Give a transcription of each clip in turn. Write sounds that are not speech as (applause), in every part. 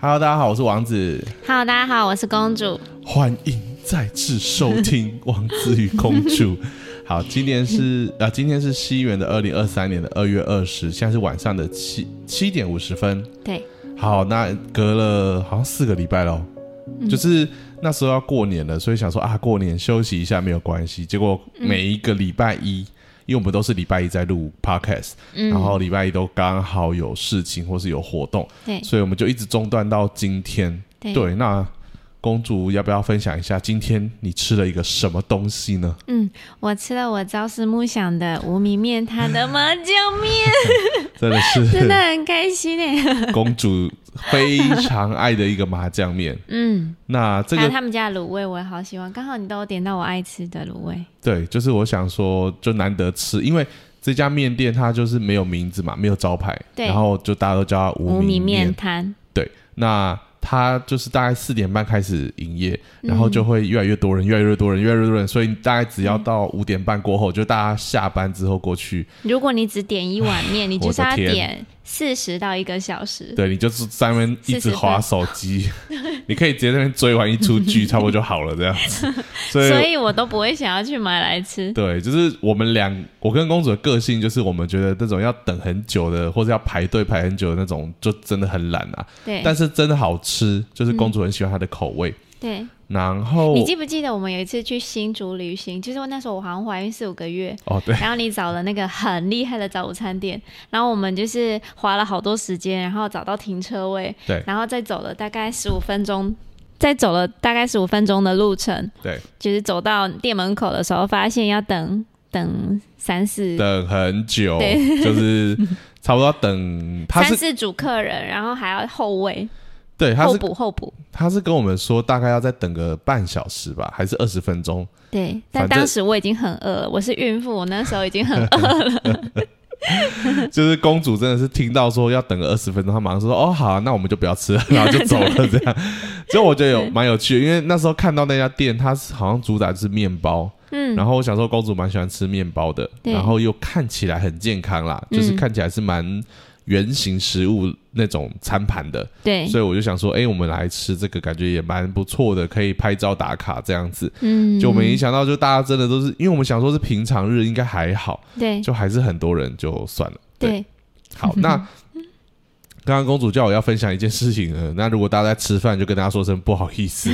Hello，大家好，我是王子，Hello，大家好，我是公主。欢迎再次收听 (laughs)《王子与公主》。好，今年是 (laughs) 啊，今天是西元的二零二三年的二月二十，现在是晚上的七七点五十分。对，好，那隔了好像四个礼拜咯，就是那时候要过年了，所以想说啊，过年休息一下没有关系。结果每一个礼拜一，因为我们都是礼拜一在录 podcast，、嗯。然后礼拜一都刚好有事情或是有活动，对。所以我们就一直中断到今天。对。对，那公主要不要分享一下今天你吃了一个什么东西呢？嗯，我吃了我朝思暮想的无名面摊的麻酱面，(laughs) 真的是 (laughs) 真的很开心呢。(laughs) 公主非常爱的一个麻酱面。嗯，那这个他们家的卤味我也好喜欢，刚好你都有点到我爱吃的卤味。对，就是我想说，就难得吃，因为这家面店它就是没有名字嘛，没有招牌，对然后就大家都叫它无无名名面面。摊，对，那它就是大概四点半开始营业，嗯然后就会越来越多人，越来越多人，越来越多人，所以大概只要到五点半过后，就大家下班之后过去，如果你只点一碗面，你 (laughs) 就是要我的天。点四十到一个小时。对你就是在那边一直40划手机，(laughs) 你可以直接在那边追完一出剧，差不多就好了这样子。(laughs) 所以所以我都不会想要去买来吃。对，就是我们两，我跟公主的个性就是，我们觉得那种要等很久的，或者要排队排很久的那种，就真的很懒啊。对，但是真的好吃，就是公主很喜欢它的口味。对，然后你记不记得我们有一次去新竹旅行，就是那时候我好像怀孕四五个月，哦，对，然后你找了那个很厉害的早午餐店，然后我们就是花了好多时间，然后找到停车位，对。然后再走了大概十五分钟，再走了大概十五分钟的路程，对，就是走到店门口的时候，发现要等等三四等很久，对。就是差不多等。(laughs) 他是三四组客人，然后还要后位对，他候是补候补，他是跟我们说大概要再等个半小时吧，还是二十分钟？对，但反正当时我已经很饿了，我是孕妇，我那时候已经很饿了，(laughs) 就是公主真的是听到说要等个二十分钟，她马上说哦好啊、那我们就不要吃了，然后就走了 (laughs) 这样。(laughs) 所以我觉得有对。蛮有趣的，因为那时候看到那家店，它是好像主打是面包，嗯，然后我想说公主蛮喜欢吃面包的，对。然后又看起来很健康啦，就是嗯。看起来是蛮圆形食物那种餐盘的，对，所以我就想说，哎、我们来吃这个，感觉也蛮不错的，可以拍照打卡这样子。嗯，就没想到，就大家真的都是，因为我们想说是平常日应该还好，对。就还是很多人就算了。对，好，那 (laughs) 刚刚公主叫我要分享一件事情呢，那如果大家在吃饭，就跟大家说声不好意思，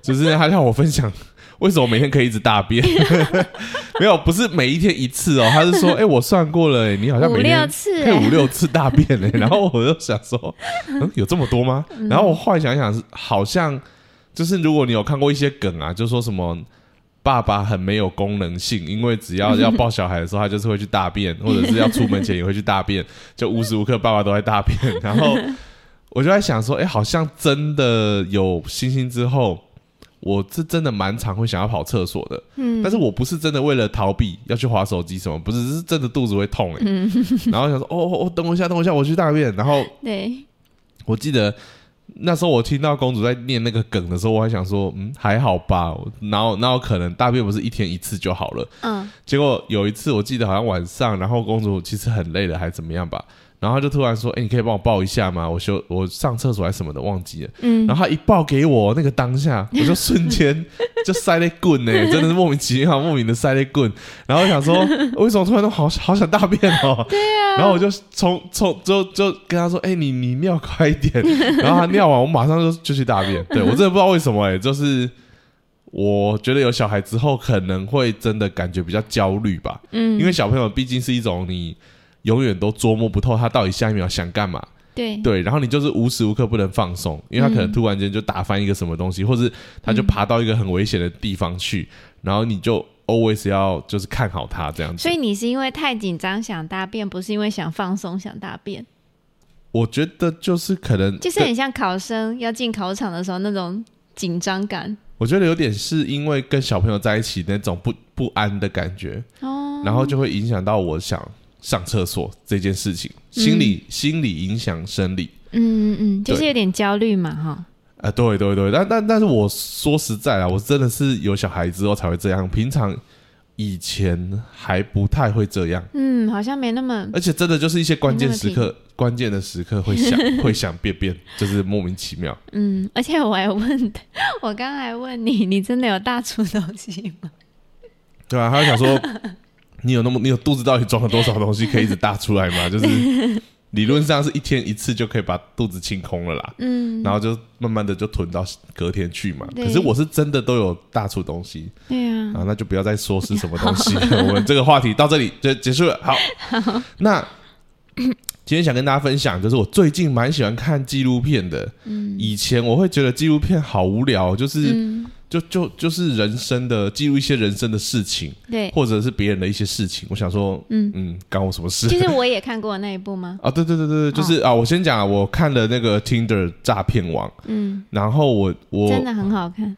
就是她让我分享为什么每天可以一直大便。(laughs) 没有，不是每一天一次哦，他是说，(laughs) 哎、我算过了、哎你好像五每天六次、可以欸五六次大便嘞、(laughs) 然后我就想说，嗯，有这么多吗？然后我后来想一想，是好像就是如果你有看过一些梗啊，就说什么。爸爸很没有功能性，因为只要要抱小孩的时候，他就是会去大便，或者是要出门前也会去大便，就无时无刻爸爸都在大便。然后我就在想说，哎、好像真的有星星之后，我是真的蛮常会想要跑厕所的。嗯但是我不是真的为了逃避要去划手机什么，不是，是真的肚子会痛哎、嗯 (laughs) 然后想说，哦哦哦，等我一下，等我一下，我去大便。然后对，我记得那时候我听到公主在念那个梗的时候，我还想说，嗯，还好吧，然后然后可能大便不是一天一次就好了。嗯，结果有一次我记得好像晚上，然后公主其实很累了，还是怎么样吧。然后他就突然说：“哎、你可以帮我抱一下吗？我休我上厕所还是什么的，忘记了。”嗯，然后他一抱给我，那个当下 (laughs) 我就瞬间就塞了棍呢、真的是莫名其妙，莫名的塞了棍。然后我想说，为什么突然都好好想大便哦？对啊。然后我就冲冲就就跟他说：“哎、你你尿快一点。(laughs) ”然后他尿完，我马上就就去大便。对我真的不知道为什么哎、就是我觉得有小孩之后可能会真的感觉比较焦虑吧。嗯，因为小朋友毕竟是一种你永远都捉摸不透他到底下一秒想干嘛，对。对，然后你就是无时无刻不能放松，因为他可能嗯突然间就打翻一个什么东西，或是他就爬到一个很危险的地方去，然后你就 always 要就是看好他这样子。所。以你是因为太紧张想大便，不是因为想放松想大便，我觉得就是可能就是很像考生要进考场的时候那种紧张感。我觉得有点是因为跟小朋友在一起那种不不安的感觉，哦，然后就会影响到我想上厕所这件事情，心理、心理影响生理。嗯嗯嗯，就是有点焦虑嘛，哈。啊，对对对，但但但是我说实在啊，我真的是有小孩之后才会这样，平常以前还不太会这样，嗯，好像没那么而且真的就是一些关键时刻、关键的时刻会想 (laughs) 会想便便，就是莫名其妙。嗯，而且我还问，(laughs) 我刚才问你，你真的有大出东西吗？对啊，他就想说，你有那么你有肚子到底装了多少东西可以一直大出来吗？就是 (laughs) 理论上是一天一次就可以把肚子清空了啦。嗯，然后就慢慢的就囤到隔天去嘛。可是我是真的都有大出东西对啊，啊，那就不要再说是什么东西。(laughs) 我们这个话题到这里就结束了。好，那 (coughs) 今天想跟大家分享，就是我最近蛮喜欢看纪录片的。嗯以前我会觉得纪录片好无聊，就是、嗯，就就就是人生的记录一些人生的事情，对，或者是别人的一些事情。我想说，嗯，嗯，干我什么事？其实我也看过那一部吗？(laughs) 啊，对对对对，对就是、啊，我先讲啊，我看了那个 Tinder 诈骗网，嗯，然后我我真的很好看。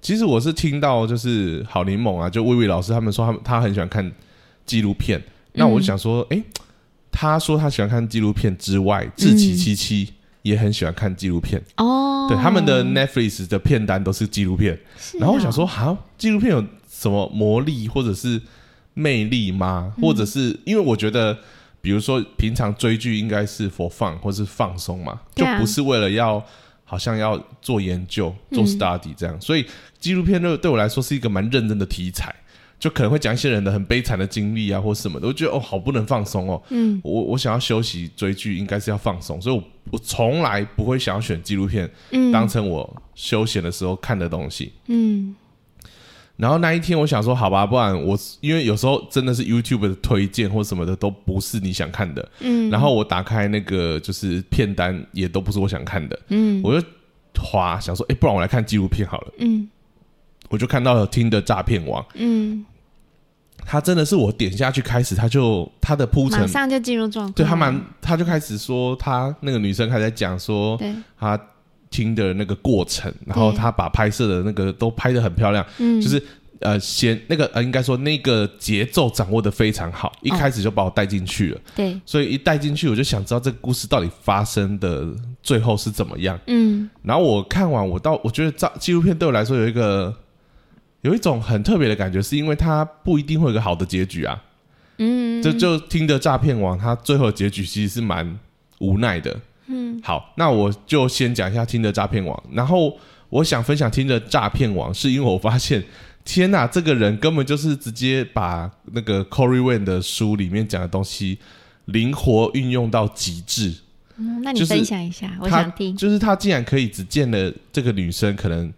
其实我是听到就是好柠檬啊，就魏魏老师他们说他们他很喜欢看纪录片，那我就想说，哎、他说他喜欢看纪录片之外，志奇七七也很喜欢看纪录片，哦，对他们的 Netflix 的片单都是纪录片，是然后我想哦，说，哈，纪录片有什么魔力或者是魅力吗？或者是因为我觉得，比如说平常追剧应该是 for fun 或是放松嘛，就不是为了要好像要做研究、做嗯。study 这样。所以纪录片对对我来说是一个蛮认真的题材，就可能会讲一些人的很悲惨的经历啊，或什么的。我觉得哦，好不能放松哦。嗯我我想要休息追剧，应该是要放松，所以我我从来不会想要选纪录片嗯，当成我休闲的时候看的东西。嗯然后那一天我想说，好吧，不然我因为有时候真的是 YouTube 的推荐或什么的都不是你想看的，嗯，然后我打开那个就是片单也都不是我想看的，嗯我就滑想说，哎，不然我来看纪录片好了，嗯我就看到了听的诈骗网，嗯，他真的是我点下去开始，他就他的铺陈马，上就进入状况。对他蛮，他就开始说他那个女生开始在讲说对，她听的那个过程，然后对。她把拍摄的那个都拍的很漂亮，嗯，就是呃，先那个呃，应该说那个节奏掌握的非常好，一开始就把我带进去了，对，所以一带进去我就想知道这个故事到底发生的最后是怎么样。嗯。然后我看完，我到我觉得照纪录片对我来说有一个有一种很特别的感觉，是因为它不一定会有一个好的结局啊。嗯，就就听的诈骗网，它最后的结局其实是蛮无奈的。嗯，好，那我就先讲一下听的诈骗网，然后我想分享听的诈骗网，是因为我发现，天呐，这个人根本就是直接把那个 Corey Wen 的书里面讲的东西灵活运用到极致。嗯那你分享一下，我想听。就是他竟然可以只见了这个女生可能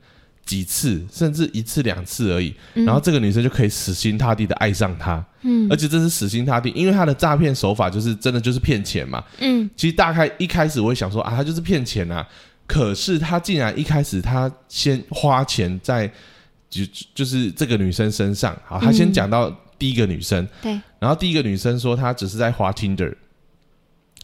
几次，甚至一次两次而已，嗯。然后这个女生就可以死心塌地的爱上他，嗯。而且这是死心塌地，因为他的诈骗手法就是真的就是骗钱嘛。嗯。其实大概一开始我会想说啊，他就是骗钱啊，可是他竟然一开始他先花钱在就就是这个女生身上，好，他先嗯。讲到第一个女生，对，然后第一个女生说她只是在花 Tinder。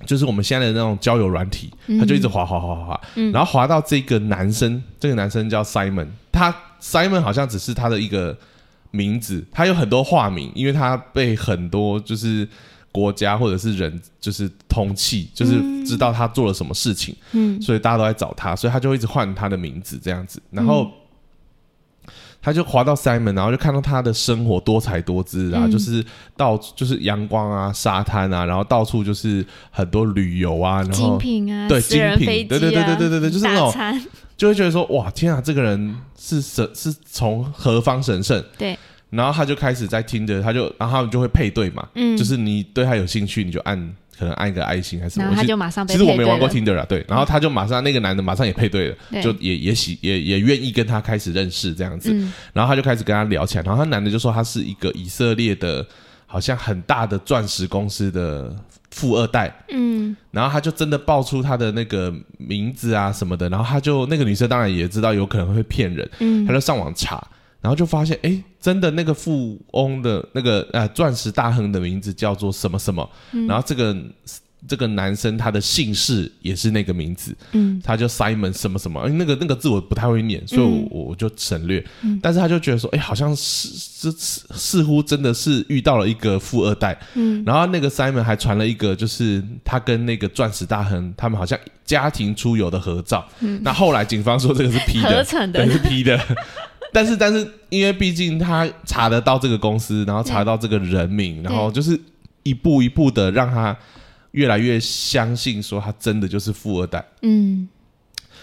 就是我们现在的那种交友软体，嗯。他就一直滑滑滑滑滑，嗯。然后滑到这个男生，这个男生叫 Simon，他 Simon 好像只是他的一个名字，他有很多化名，因为他被很多就是国家或者是人就是通气，就是知道他做了什么事情，嗯。所以大家都在找他，所以他就一直换他的名字这样子，然后。他就滑到 Simon，然后就看到他的生活多彩多姿啊，嗯。就是到就是阳光啊、沙滩啊，然后到处就是很多旅游啊，然后精后品啊，对精品对对对对对对对就是那种，就会觉得说哇天啊，这个人是神是从何方神圣？对，然后他就开始在听着，他就然后他们就会配对嘛，嗯，就是你对他有兴趣，你就按可能按一个爱心还是什么。然后他就马上被其实我没玩过 Tinder 啊，对，然后他就马上那个男的马上也配对了，对。就也也喜也也愿意跟他开始认识这样子，嗯。然后他就开始跟他聊起来，然后他男的就说他是一个以色列的，好像很大的钻石公司的富二代，嗯。然后他就真的爆出他的那个名字啊什么的，然后他就那个女生当然也知道有可能会骗人，嗯。他就上网查，然后就发现哎，真的那个富翁的那个呃钻石大亨的名字叫做什么什么，嗯然后这个这个男生他的姓氏也是那个名字，嗯他叫 Simon 什么什么，那个那个字我不太会念，所以嗯我我就省略。但是他就觉得说，哎，好像是是似似乎真的是遇到了一个富二代。嗯然后那个 Simon 还传了一个，就是他跟那个钻石大亨他们好像家庭出游的合照。那后来警方说这个是 P 的，合成的对，是 P 的。但是但是，因为毕竟他查得到这个公司，然后查得到这个人名，然后就是一步一步的让他越来越相信说他真的就是富二代。嗯。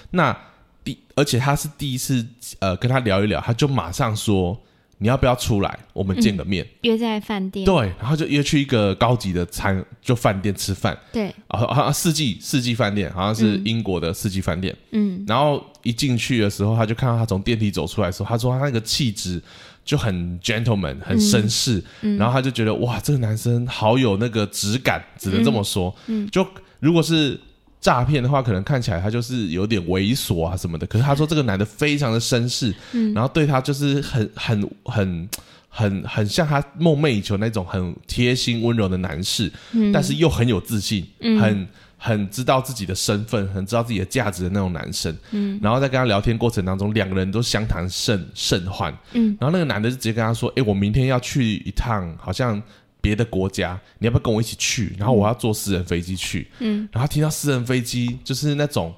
那第而且他是第一次呃跟他聊一聊，他就马上说你要不要出来，我们见个面。约在饭店，对，然后就约去一个高级的餐就饭店吃饭。对，啊，啊四季四季饭店，好像是英国的四季饭店。嗯然后一进去的时候，他就看到他从电梯走出来的时候，他说他那个气质就很 gentleman，很绅士。嗯然后他就觉得哇，这个男生好有那个质感，只能这么说。嗯就如果是诈骗的话，可能看起来他就是有点猥琐啊什么的。可是他说这个男的非常的绅士，嗯然后对他就是很很很。很很像他梦寐以求那种很贴心温柔的男士，嗯但是又很有自信，嗯很很知道自己的身份，很知道自己的价值的那种男生。嗯然后在跟他聊天过程当中，两个人都相谈甚甚欢。嗯然后那个男的就直接跟他说：“哎、我明天要去一趟，好像别的国家，你要不要跟我一起去？然后我要坐私人飞机去。嗯然后他听到私人飞机，就是那种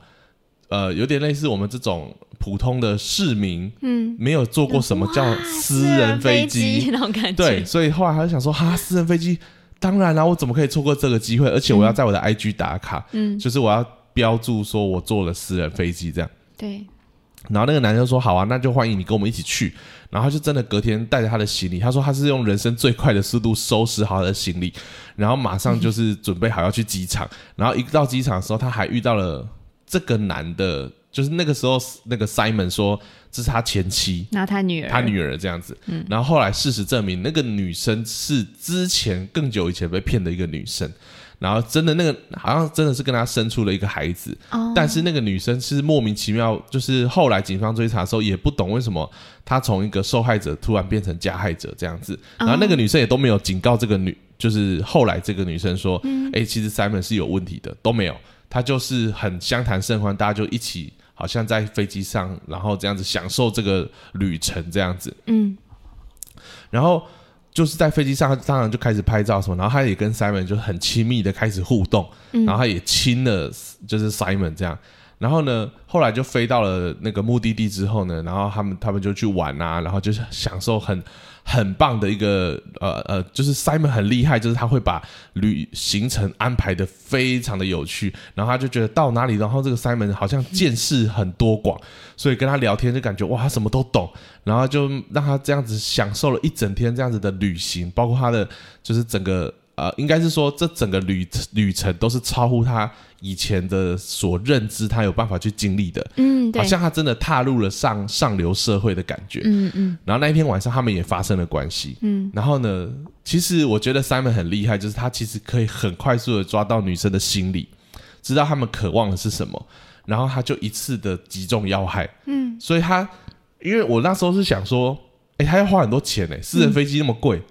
呃，有点类似我们这种普通的市民，嗯，没有坐过什么叫私人飞机，那种感觉，对，所以后来他就想说：哈，私人飞机，当然啦、我怎么可以错过这个机会？而且我要在我的 IG 打卡，嗯就是我要标注说我坐了私人飞机这样。对，然后那个男生说：“好啊，那就欢迎你跟我们一起去。”然后他就真的隔天带着他的行李，他说他是用人生最快的速度收拾好他的行李，然后马上就是准备好要去机场。然后一到机场的时候，他还遇到了这个男的，就是那个时候那个 Simon 说这是他前妻，然后他女儿，他女儿这样子。然后后来事实证明，那个女生是之前更久以前被骗的一个女生。然后真的那个好像真的是跟他生出了一个孩子，哦，但是那个女生是莫名其妙，就是后来警方追查的时候也不懂为什么她从一个受害者突然变成加害者这样子，然后那个女生也都没有警告这个女，就是后来这个女生说，哎、其实 Simon 是有问题的，都没有，她就是很相谈甚欢，大家就一起好像在飞机上，然后这样子享受这个旅程这样子，嗯。然后就是在飞机上，他当然就开始拍照什么，然后他也跟 Simon 就很亲密的开始互动，嗯然后他也亲了就是 Simon 这样。然后呢，后来就飞到了那个目的地之后呢，然后他们他们就去玩啊，然后就是享受很很棒的一个呃呃，就是 Simon 很厉害，就是他会把旅行程安排的非常的有趣，然后他就觉得到哪里，然后这个 Simon 好像见识很多广，所以跟他聊天就感觉哇，他什么都懂，然后就让他这样子享受了一整天这样子的旅行，包括他的就是整个呃，应该是说这整个旅旅程都是超乎他以前的所认知，他有办法去经历的，嗯，对好，像他真的踏入了上上流社会的感觉。嗯嗯然后那一天晚上，他们也发生了关系。嗯然后呢，其实我觉得 Simon 很厉害，就是他其实可以很快速的抓到女生的心理，知道他们渴望的是什么，然后他就一次的击中要害。嗯，所以他，因为我那时候是想说，哎，他要花很多钱呢，私人飞机那么贵，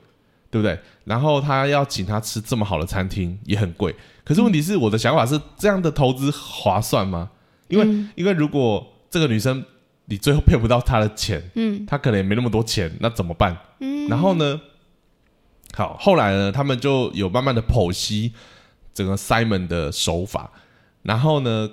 对不对？然后他要请他吃这么好的餐厅也很贵，可是问题是，我的想法是这样的投资划算吗？因为、嗯因为如果这个女生你最后骗不到她的钱，嗯她可能也没那么多钱，那怎么办？嗯，然后呢，好，后来呢，他们就有慢慢的剖析整个 Simon 的手法，然后呢，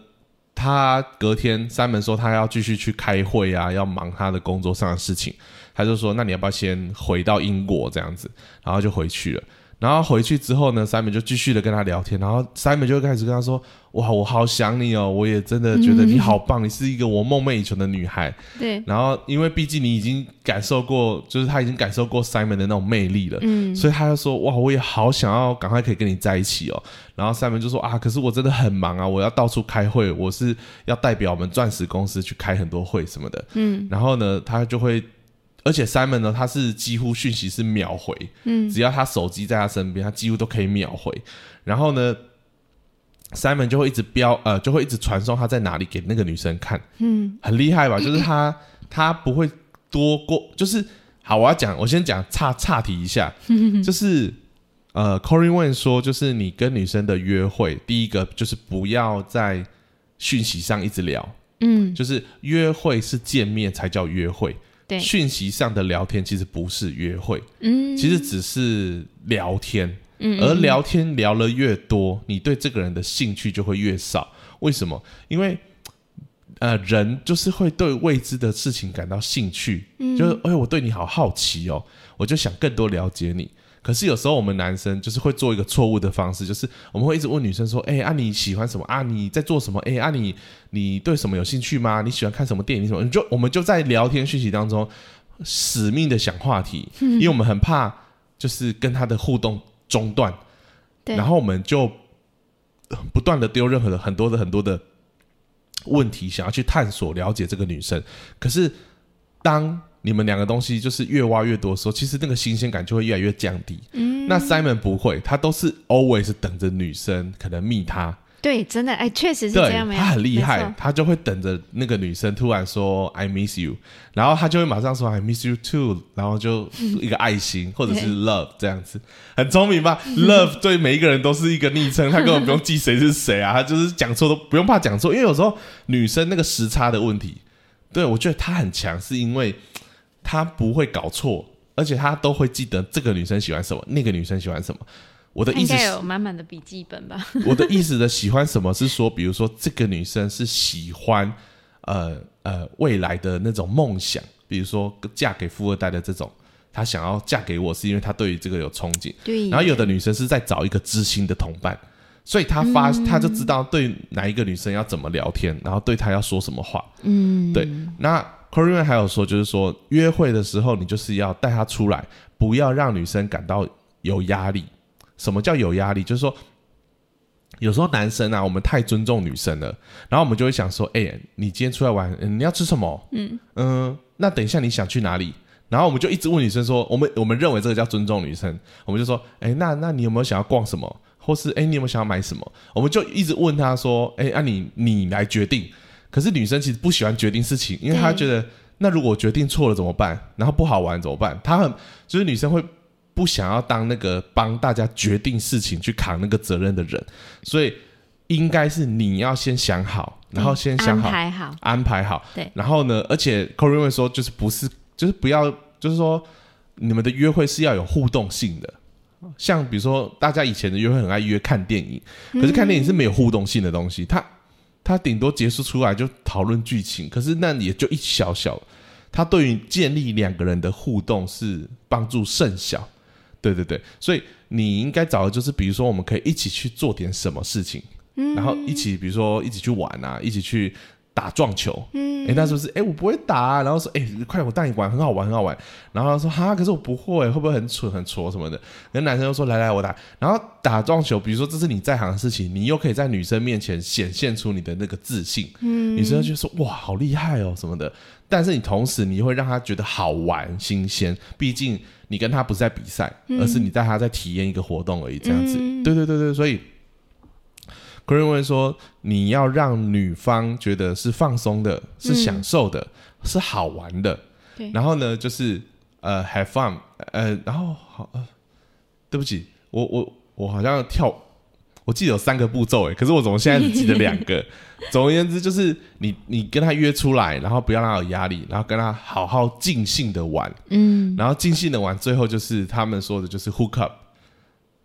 他隔天 Simon 说他要继续去开会啊，要忙他的工作上的事情，他就说那你要不要先回到英国这样子，然后就回去了。然后回去之后呢，Simon 就继续的跟他聊天，然后 Simon 就开始跟他说：“哇，我好想你哦，我也真的觉得你好棒，你是一个我梦寐以求的女孩。”对，然后，因为毕竟你已经感受过，就是他已经感受过 Simon 的那种魅力了，嗯所以他就说：“哇，我也好想要赶快可以跟你在一起哦。”然后 Simon 就说：“啊，可是我真的很忙啊，我要到处开会，我是要代表我们钻石公司去开很多会什么的。”嗯然后呢，他就会，而且 Simon 呢，他是几乎讯息是秒回，嗯只要他手机在他身边，他几乎都可以秒回。然后呢，Simon 就会一直标，呃，就会一直传送他在哪里给那个女生看。嗯很厉害吧？就是他 (clears throat) 他不会多过，就是好，我要讲，我先讲岔岔题一下，(laughs) 就是呃 c o r y Wen 说，就是你跟女生的约会，第一个就是不要在讯息上一直聊，嗯，就是约会是见面才叫约会，对，讯息上的聊天其实不是约会，嗯，其实只是聊天，嗯，而嗯聊天聊了越多，你对这个人的兴趣就会越少。为什么？因为呃，人就是会对未知的事情感到兴趣，嗯就是哎，我对你好好奇哦，我就想更多了解你。可是有时候我们男生就是会做一个错误的方式，就是我们会一直问女生说：“哎、啊你喜欢什么啊？你在做什么？哎、啊你你对什么有兴趣吗？你喜欢看什么电影什么？”你就我们就在聊天讯息当中死命的想话题，因为我们很怕就是跟他的互动中断，对然后我们就呃不断的丢任何的很多的很多的问题，想要去探索了解这个女生。可是当你们两个东西就是越挖越多的时候，其实那个新鲜感就会越来越降低。嗯，那 Simon 不会，他都是 always 等着女生可能密他，对，真的，哎，确实是这对样，他很厉害错，他就会等着那个女生突然说 I miss you，然后他就会马上说 I miss you too，然后就一个爱心或者是 love 这样子，很聪明吧？love 对每一个人都是一个昵称，他根本不用记谁是谁啊，他就是讲错都不用怕讲错，因为有时候女生那个时差的问题，对我觉得他很强，是因为他不会搞错，而且他都会记得这个女生喜欢什么，那个女生喜欢什么。我的意思是，有满满的笔记本吧？(laughs) 我的意思的喜欢什么是说，比如说这个女生是喜欢呃呃未来的那种梦想，比如说嫁给富二代的这种，她想要嫁给我是因为她对于这个有憧憬。对，然后有的女生是在找一个知心的同伴，所以她发她就知道对哪一个女生要怎么聊天，然后对她要说什么话。嗯，对，那 Corinne 还有说，就是说约会的时候，你就是要带她出来，不要让女生感到有压力。什么叫有压力？就是说，有时候男生啊，我们太尊重女生了，然后我们就会想说，哎、你今天出来玩，嗯你要吃什么？嗯嗯、那等一下你想去哪里？然后我们就一直问女生说，我们我们认为这个叫尊重女生，我们就说，哎、那那你有没有想要逛什么？或是哎、你有没有想要买什么？我们就一直问她说，哎、啊你你来决定。可是女生其实不喜欢决定事情，因为她觉得那如果决定错了怎么办？然后不好玩怎么办？她很就是女生会不想要当那个帮大家决定事情去扛那个责任的人，所以应该是你要先想好，然后先想安好、排好，安排好，对然后呢，而且 Corinne 会说，就是不是就是不要，就是说你们的约会是要有互动性的。像比如说，大家以前的约会很爱约看电影，可是看电影是没有互动性的东西，它他顶多结束出来就讨论剧情，可是那也就一小小，他对于建立两个人的互动是帮助甚小。对对对，所以你应该找的就是，比如说我们可以一起去做点什么事情，然后一起，比如说一起去玩啊，一起去打撞球，嗯，哎，那是不是？哎，我不会打、啊，然后说，哎，快，我带你玩，很好玩，很好玩。然后他说，哈，可是我不会，会不会很蠢、很挫什么的？那男生就说，来来，我打。然后打撞球，比如说这是你在行的事情，你又可以在女生面前显现出你的那个自信，嗯，女生就说，哇，好厉害哦什么的。但是你同时你会让她觉得好玩、新鲜，毕竟你跟她不是在比赛，而是你带她在体验一个活动而已，这样子。嗯对对对对，所以 i n 会说，你要让女方觉得是放松的，是享受的，是好玩的。对然后呢，就是呃，have fun，呃，然后好，呃，对不起，我我我好像跳，我记得有三个步骤诶，可是我怎么现在只记得两个？(laughs) 总而言之，就是你你跟他约出来，然后不要让他有压力，然后跟他好好尽兴的玩，嗯，然后尽兴的玩，最后就是他们说的就是 hook up，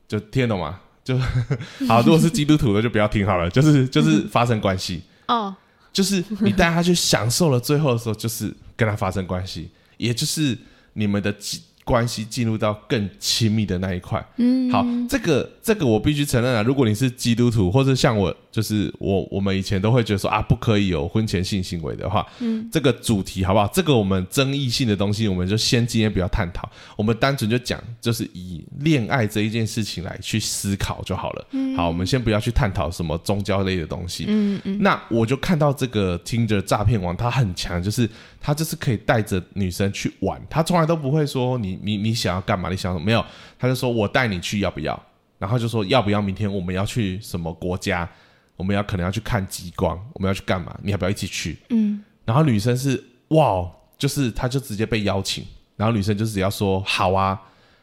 就听得懂吗？就 (laughs) 好，如果是基督徒的就不要听好了，就是就是发生关系，哦，就是你带他去享受了最后的时候，就是跟他发生关系，也就是你们的进关系进入到更亲密的那一块。嗯，好，这个这个我必须承认啊，如果你是基督徒，或者像我，就是我我们以前都会觉得说啊，不可以有婚前性行为的话，嗯，这个主题好不好？这个我们争议性的东西，我们就先今天不要探讨，我们单纯就讲，就是以恋爱这一件事情来去思考就好了。嗯，好，我们先不要去探讨什么宗教类的东西。嗯嗯，那我就看到这个听着诈骗王，他很强，就是他就是可以带着女生去玩，他从来都不会说你你你想要干嘛，你想要什么没有，他就说我带你去要不要，然后就说要不要明天我们要去什么国家，我们要可能要去看极光，我们要去干嘛，你要不要一起去？嗯，然后女生是哇，就是她就直接被邀请，然后女生就只要说好啊，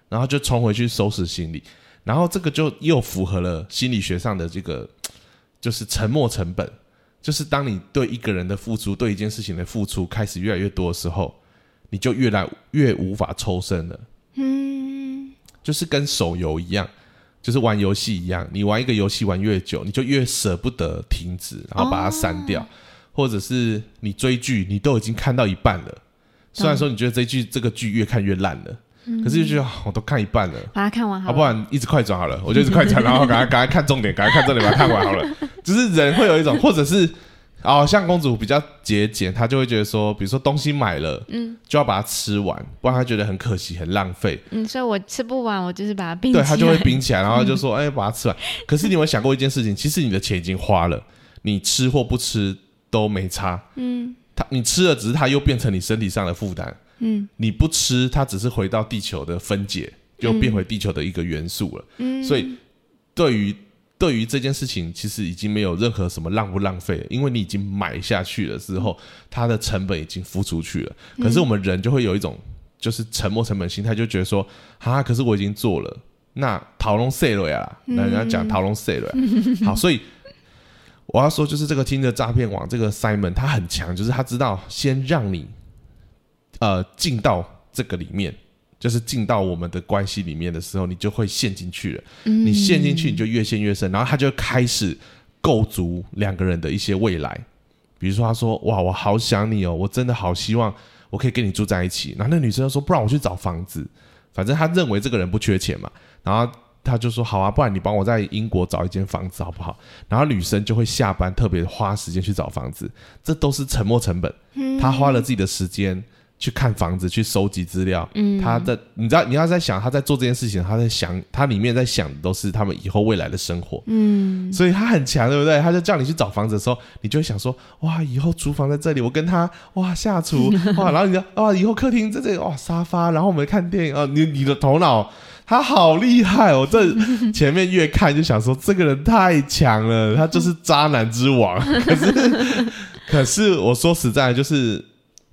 然后就冲回去收拾行李，然后这个就又符合了心理学上的这个就是沉没成本，就是当你对一个人的付出，对一件事情的付出开始越来越多的时候，你就越来越无法抽身了。嗯，就是跟手游一样，就是玩游戏一样，你玩一个游戏玩越久，你就越舍不得停止，然后把它删掉。或者是你追剧，你都已经看到一半了。虽然说你觉得这剧这个剧越看越烂了，可是就觉得啊我都看一半了，把它看完好。不然一直快转好了，我就一直快转，然后赶快赶快看重点，赶快看重点，把它看完好了。(laughs) 就是人会有一种，或者是哦，像公主比较节俭，她就会觉得说，比如说东西买了，嗯，就要把它吃完，不然她觉得很可惜、很浪费。嗯，所以我吃不完，我就是把它冰起来。对她就会冰起来，然后就说：“哎、把它吃完。(laughs) ”可是你有没有想过一件事情？其实你的钱已经花了，你吃或不吃都没差。嗯，它你吃了，只是它又变成你身体上的负担。嗯，你不吃，它只是回到地球的分解，又变回地球的一个元素了。嗯，所以对于对于这件事情，其实已经没有任何什么浪不浪费了，因为你已经买下去了之后，它的成本已经付出去了。可是我们人就会有一种就是沉没成本心态，就觉得说啊，可是我已经做了，那讨论碎了呀，那人家讲讨论碎了。(laughs) 好，所以我要说，就是这个听着诈骗网，这个 Simon 他很强，就是他知道先让你呃进到这个里面。就是进到我们的关系里面的时候，你就会陷进去了。你陷进去，你就越陷越深，然后他就开始构筑两个人的一些未来。比如说，他说：“哇，我好想你哦，我真的好希望我可以跟你住在一起。”然后那女生就说：“不然我去找房子。”反正他认为这个人不缺钱嘛，然后他就说：“好啊，不然你帮我在英国找一间房子好不好？”然后女生就会下班特别花时间去找房子，这都是沉没成本。他花了自己的时间。去看房子，去收集资料。嗯，他的，你知道，你要在想他在做这件事情，他在想，他里面在想的都是他们以后未来的生活。嗯，所以他很强，对不对？他就叫你去找房子的时候，你就会想说，哇，以后厨房在这里，我跟他哇下厨 (laughs) 哇，然后你哇，以后客厅在这里哇沙发，然后我们看电影啊，你你的头脑他好厉害哦！这 (laughs) 前面越看就想说，这个人太强了，他就是渣男之王。(laughs) 可是，可是我说实在就是。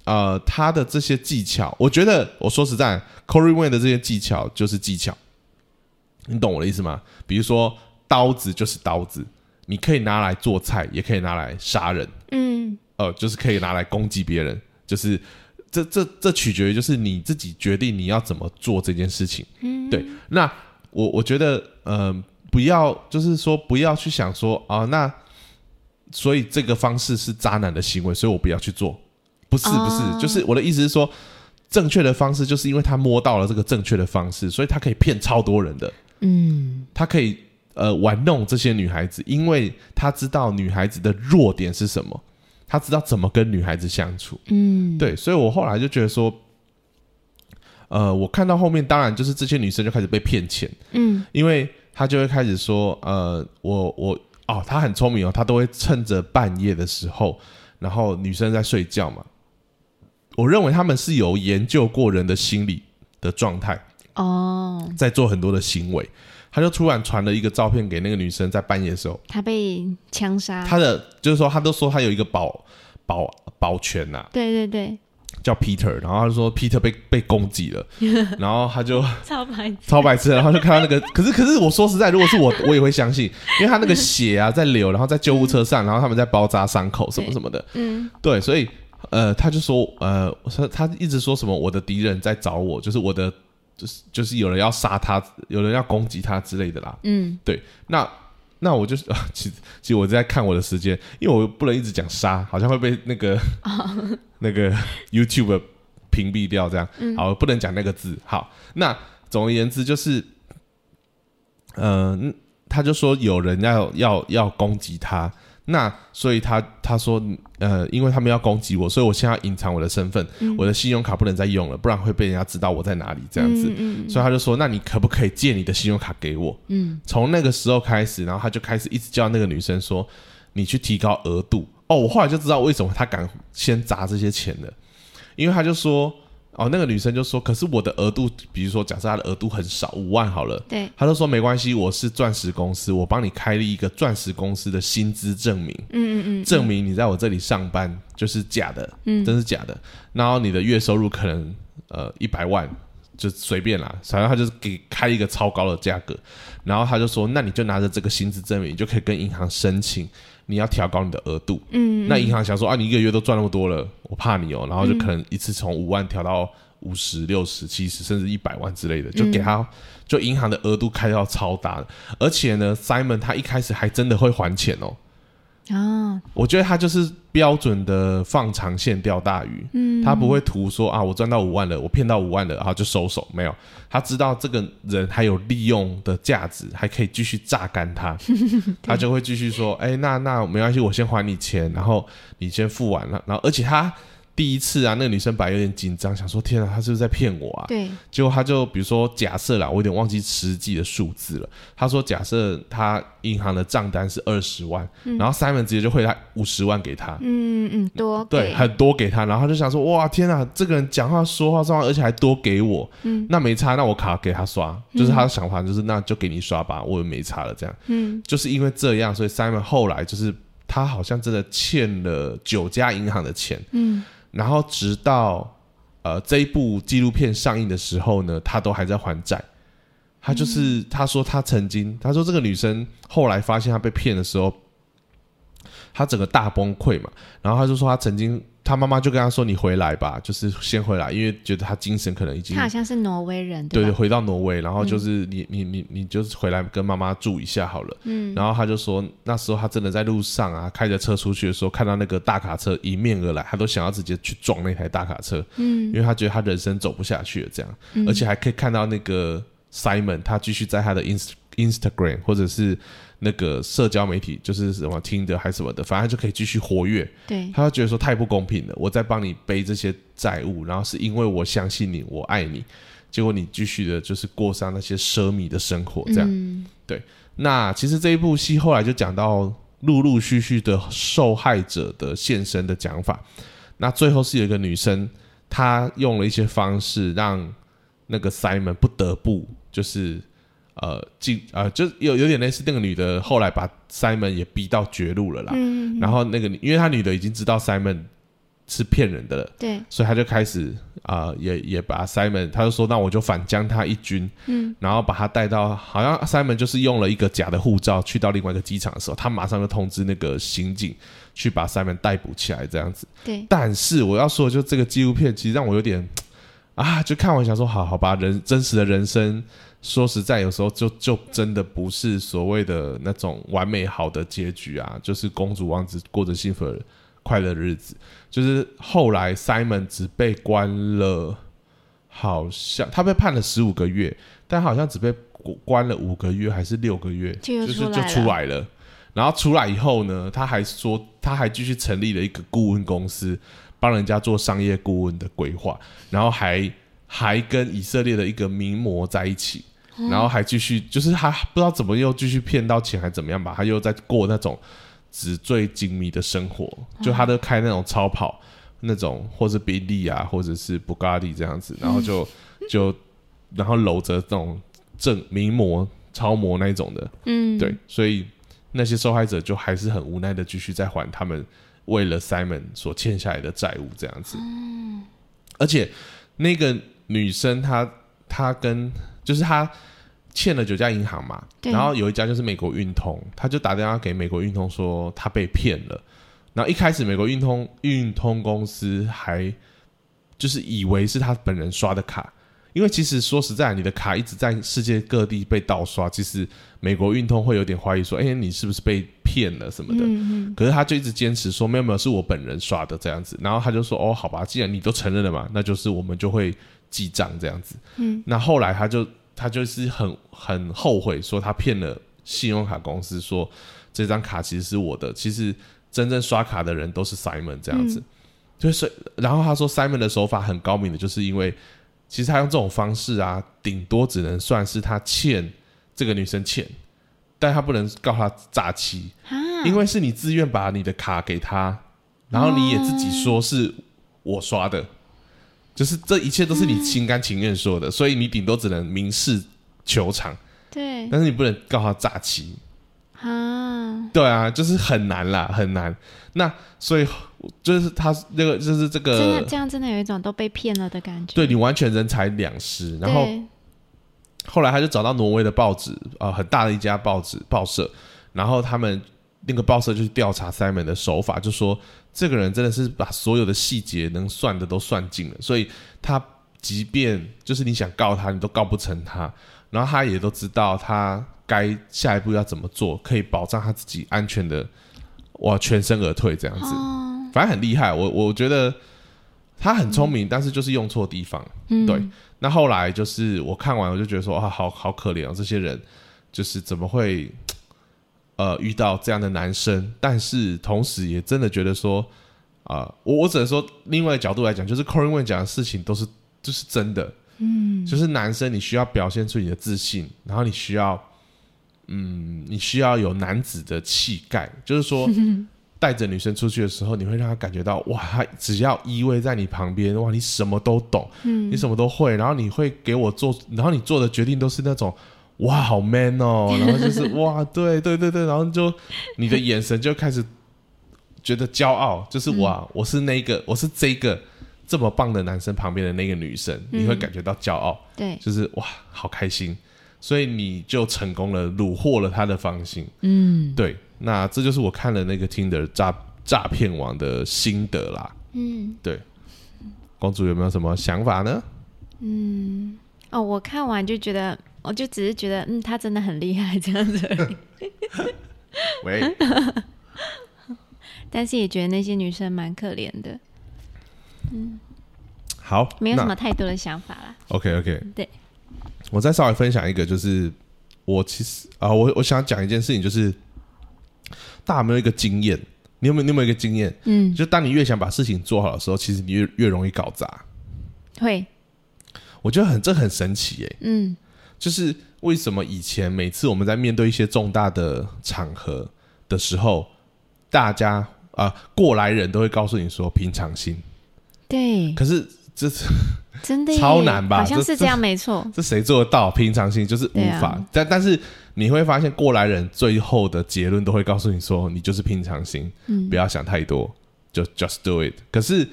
呃，他的这些技巧，我觉得我说实在，Corey Wayne 的这些技巧就是技巧，你懂我的意思吗？比如说刀子就是刀子，你可以拿来做菜，也可以拿来杀人，嗯，呃，就是可以拿来攻击别人，就是这这这取决于就是你自己决定你要怎么做这件事情，嗯，对。那我我觉得，嗯、不要就是说不要去想说啊，那所以这个方式是渣男的行为，所以我不要去做。不是不是，哦就是我的意思是说，正确的方式就是因为他摸到了这个正确的方式，所以他可以骗超多人的。嗯，他可以呃玩弄这些女孩子，因为他知道女孩子的弱点是什么，他知道怎么跟女孩子相处。嗯，对，所以我后来就觉得说，呃，我看到后面，当然就是这些女生就开始被骗钱，嗯，因为她就会开始说，呃，我我哦，她很聪明哦，她都会趁着半夜的时候，然后女生在睡觉嘛，我认为他们是有研究过人的心理的状态，哦，在做很多的行为。他就突然传了一个照片给那个女生，在半夜的时候，他被枪杀，他的就是说，他都说他有一个保保保全呐、对对对，叫 Peter，然后他就说 Peter 被被攻击了，(laughs) 然后他就超白痴，超白痴，然后就看到那个，(laughs) 可是可是我说实在，如果是我，我也会相信，因为他那个血啊在流，然后在救护车上，然后他们在包扎伤口什么什么的，嗯，对，所以呃，他就说呃，他他一直说什么我的敌人在找我，就是我的就是就是有人要杀他，有人要攻击他之类的啦，嗯，对，那那我就是，其实其实我在看我的时间，因为我不能一直讲杀，好像会被那个、(laughs) 那个 YouTube 屏蔽掉，这样，嗯。好，不能讲那个字。好，那总而言之就是，嗯、他就说有人要要要攻击他，那所以他他说，呃，因为他们要攻击我，所以我现在要隐藏我的身份，我的信用卡不能再用了，不然会被人家知道我在哪里，这样子。嗯所以他就说：“那你可不可以借你的信用卡给我？”嗯，从那个时候开始，然后他就开始一直叫那个女生说：“你去提高额度。”哦，我后来就知道为什么他敢先砸这些钱了，因为他就说：“哦，那个女生就说，可是我的额度，比如说假设她的额度很少，五万好了。”对，她就说没关系，我是钻石公司，我帮你开立一个钻石公司的薪资证明，嗯嗯嗯，证明你在我这里上班就是假的，嗯，真是假的。然后你的月收入可能呃一百万，就随便啦，反正他就是给开一个超高的价格。然后他就说，那你就拿着这个薪资证明，你就可以跟银行申请，你要调高你的额度。嗯，那银行想说啊，你一个月都赚那么多了，我怕你哦，然后就可能一次从五万调到五十、六十、七十，甚至一百万之类的，就给他，就银行的额度开到超大的。而且呢，Simon 他一开始还真的会还钱哦。哦，我觉得他就是标准的放长线钓大鱼，嗯，他不会图说啊，我赚到五万了，我骗到五万了，然后就收手，没有，他知道这个人还有利用的价值，还可以继续榨干他，(laughs) 他就会继续说，哎、那那没关系，我先还你钱，然后你先付完了，然后而且他第一次啊，那个女生本来有点紧张，想说天啊，她是不是在骗我啊？对，结果他就比如说假设啦，我有点忘记实际的数字了。他说假设他银行的账单是二十万，然后 Simon 直接就汇他五十万给他，嗯嗯，多对，很多给他，然后他就想说哇天啊，这个人讲话说话算话，而且还多给我，嗯。那没差，那我卡给他刷，就是他的想法就是那就给你刷吧，我也没差了这样。嗯。就是因为这样，所以 Simon 后来就是他好像真的欠了九家银行的钱，嗯然后直到呃这一部纪录片上映的时候呢，他都还在还债。他就是他说他曾经他说这个女生后来发现她被骗的时候，他整个大崩溃嘛。然后他就说他曾经他妈妈就跟他说你回来吧，就是先回来，因为觉得他精神可能已经他好像是挪威人，对对，回到挪威，然后就是你、你你你就是回来跟妈妈住一下好了。嗯，然后他就说，那时候他真的在路上啊，开着车出去的时候，看到那个大卡车迎面而来，他都想要直接去撞那台大卡车，嗯。因为他觉得他人生走不下去了，这样，嗯。而且还可以看到那个 Simon，他继续在他的 Inst Instagram 或者是那个社交媒体，就是什么听的还是什么的，反正就可以继续活跃。对，他就觉得说太不公平了，我在帮你背这些债务，然后是因为我相信你，我爱你，结果你继续的就是过上那些奢靡的生活，这样。嗯那其实这一部戏后来就讲到陆陆续续的受害者的现身的讲法，那最后是有一个女生，她用了一些方式让那个 Simon 不得不就是呃进呃就有有点类似那个女的后来把 Simon 也逼到绝路了啦，嗯，然后那个女因为她女的已经知道 Simon 是骗人的了。对，所以他就开始啊、也也把 Simon，他就说那我就反将他一军，嗯，然后把他带到，好像 Simon 就是用了一个假的护照去到另外一个机场的时候，他马上就通知那个刑警去把 Simon 逮捕起来，这样子。对，但是我要说的，就这个纪录片其实让我有点啊，就看完想说，好好吧，人真实的人生，说实在，有时候就就真的不是所谓的那种完美好的结局啊，就是公主王子过着幸福的快乐的日子。就是后来 Simon 只被关了，好像他被判了十五个月，但好像只被关了五个月还是六个月，就是就出来了。然后出来以后呢，他还说他还继续成立了一个顾问公司，帮人家做商业顾问的规划，然后还还跟以色列的一个名模在一起，然后还继续就是他不知道怎么又继续骗到钱还怎么样吧，他又在过那种纸醉金迷的生活，就他都开那种超跑那种，或是宾利啊，或者是布加迪这样子，然后就就然后搂着这种正名模、超模那一种的，嗯，对，所以那些受害者就还是很无奈的继续在还他们为了 Simon 所欠下来的债务，这样子。而且那个女生她她跟就是她欠了九家银行嘛，然后有一家就是美国运通，她就打电话给美国运通说她被骗了。然后一开始美国运通运通公司还就是以为是他本人刷的卡，因为其实说实在，你的卡一直在世界各地被盗刷，其实美国运通会有点怀疑说，哎、你是不是被骗了什么的？嗯嗯可是他就一直坚持说，没有没有，是我本人刷的这样子。然后他就说，哦，好吧，既然你都承认了嘛，那就是我们就会记账这样子。嗯，那后来他就他就是很很后悔，说他骗了信用卡公司，说这张卡其实是我的，其实真正刷卡的人都是 Simon 这样子。就是，然后他说 Simon 的手法很高明的，就是因为其实他用这种方式啊，顶多只能算是他欠这个女生钱，但他不能告他诈欺，啊，因为是你自愿把你的卡给他，然后你也自己说是我刷的，就是这一切都是你心甘情愿说的，所以你顶多只能明示求偿，对但是你不能告他诈欺。啊，对啊，就是很难啦，很难。那所以就是他那个就是这个真的个，这样真的有一种都被骗了的感觉。对你完全人财两失。然后对后来他就找到挪威的报纸，呃，很大的一家报纸报社，然后他们那个报社就去调查 Simon 的手法，就说这个人真的是把所有的细节能算的都算尽了，所以他即便就是你想告他，你都告不成他，然后他也都知道他该下一步要怎么做，可以保障他自己安全的哇全身而退这样子，哦，反正很厉害。我我觉得他很聪明，但是就是用错地方。嗯对，那后来就是我看完我就觉得说啊，好好可怜哦，这些人就是怎么会呃遇到这样的男生，但是同时也真的觉得说啊、我我只能说另外一个角度来讲，就是 Corin Wayne 讲的事情都是就是真的，嗯，就是男生你需要表现出你的自信，然后你需要嗯，你需要有男子的气概，就是说。(laughs) 带着女生出去的时候，你会让她感觉到哇，她只要依偎在你旁边，哇，你什么都懂，你什么都会，然后你会给我做，然后你做的决定都是那种哇，好 man 哦，然后就是 (laughs) 哇，对对对对，然后就你的眼神就开始觉得骄傲，就是哇，我是那个，我是这个这么棒的男生旁边的那个女生，你会感觉到骄傲，对，就是哇，好开心，所以你就成功了，虏获了他的芳心。嗯。对，那这就是我看了那个听的诈诈骗网的心得啦。嗯。对，公主有没有什么想法呢？嗯，哦，我看完就觉得，我就只是觉得，嗯，他真的很厉害这样子而已，(laughs) 喂，(laughs) 但是也觉得那些女生蛮可怜的，好，没有什那么太多的想法啦。OK OK，对，我再稍微分享一个，就是我其实啊、我我想讲一件事情，就是大家有没有一个经验？你有没有你有没有一个经验？嗯，就当你越想把事情做好的时候，其实你越越容易搞砸。会，我觉得很这很神奇耶、嗯就是为什么以前每次我们在面对一些重大的场合的时候，大家啊、过来人都会告诉你说平常心，对，可是这真的超难吧好像是这样，没错。这谁做得到？平常心就是无法。啊但但是你会发现，过来人最后的结论都会告诉你说，你就是平常心，嗯不要想太多，就 just do it。可是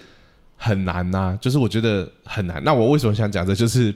很难呐、就是我觉得很难。那我为什么想讲这？就是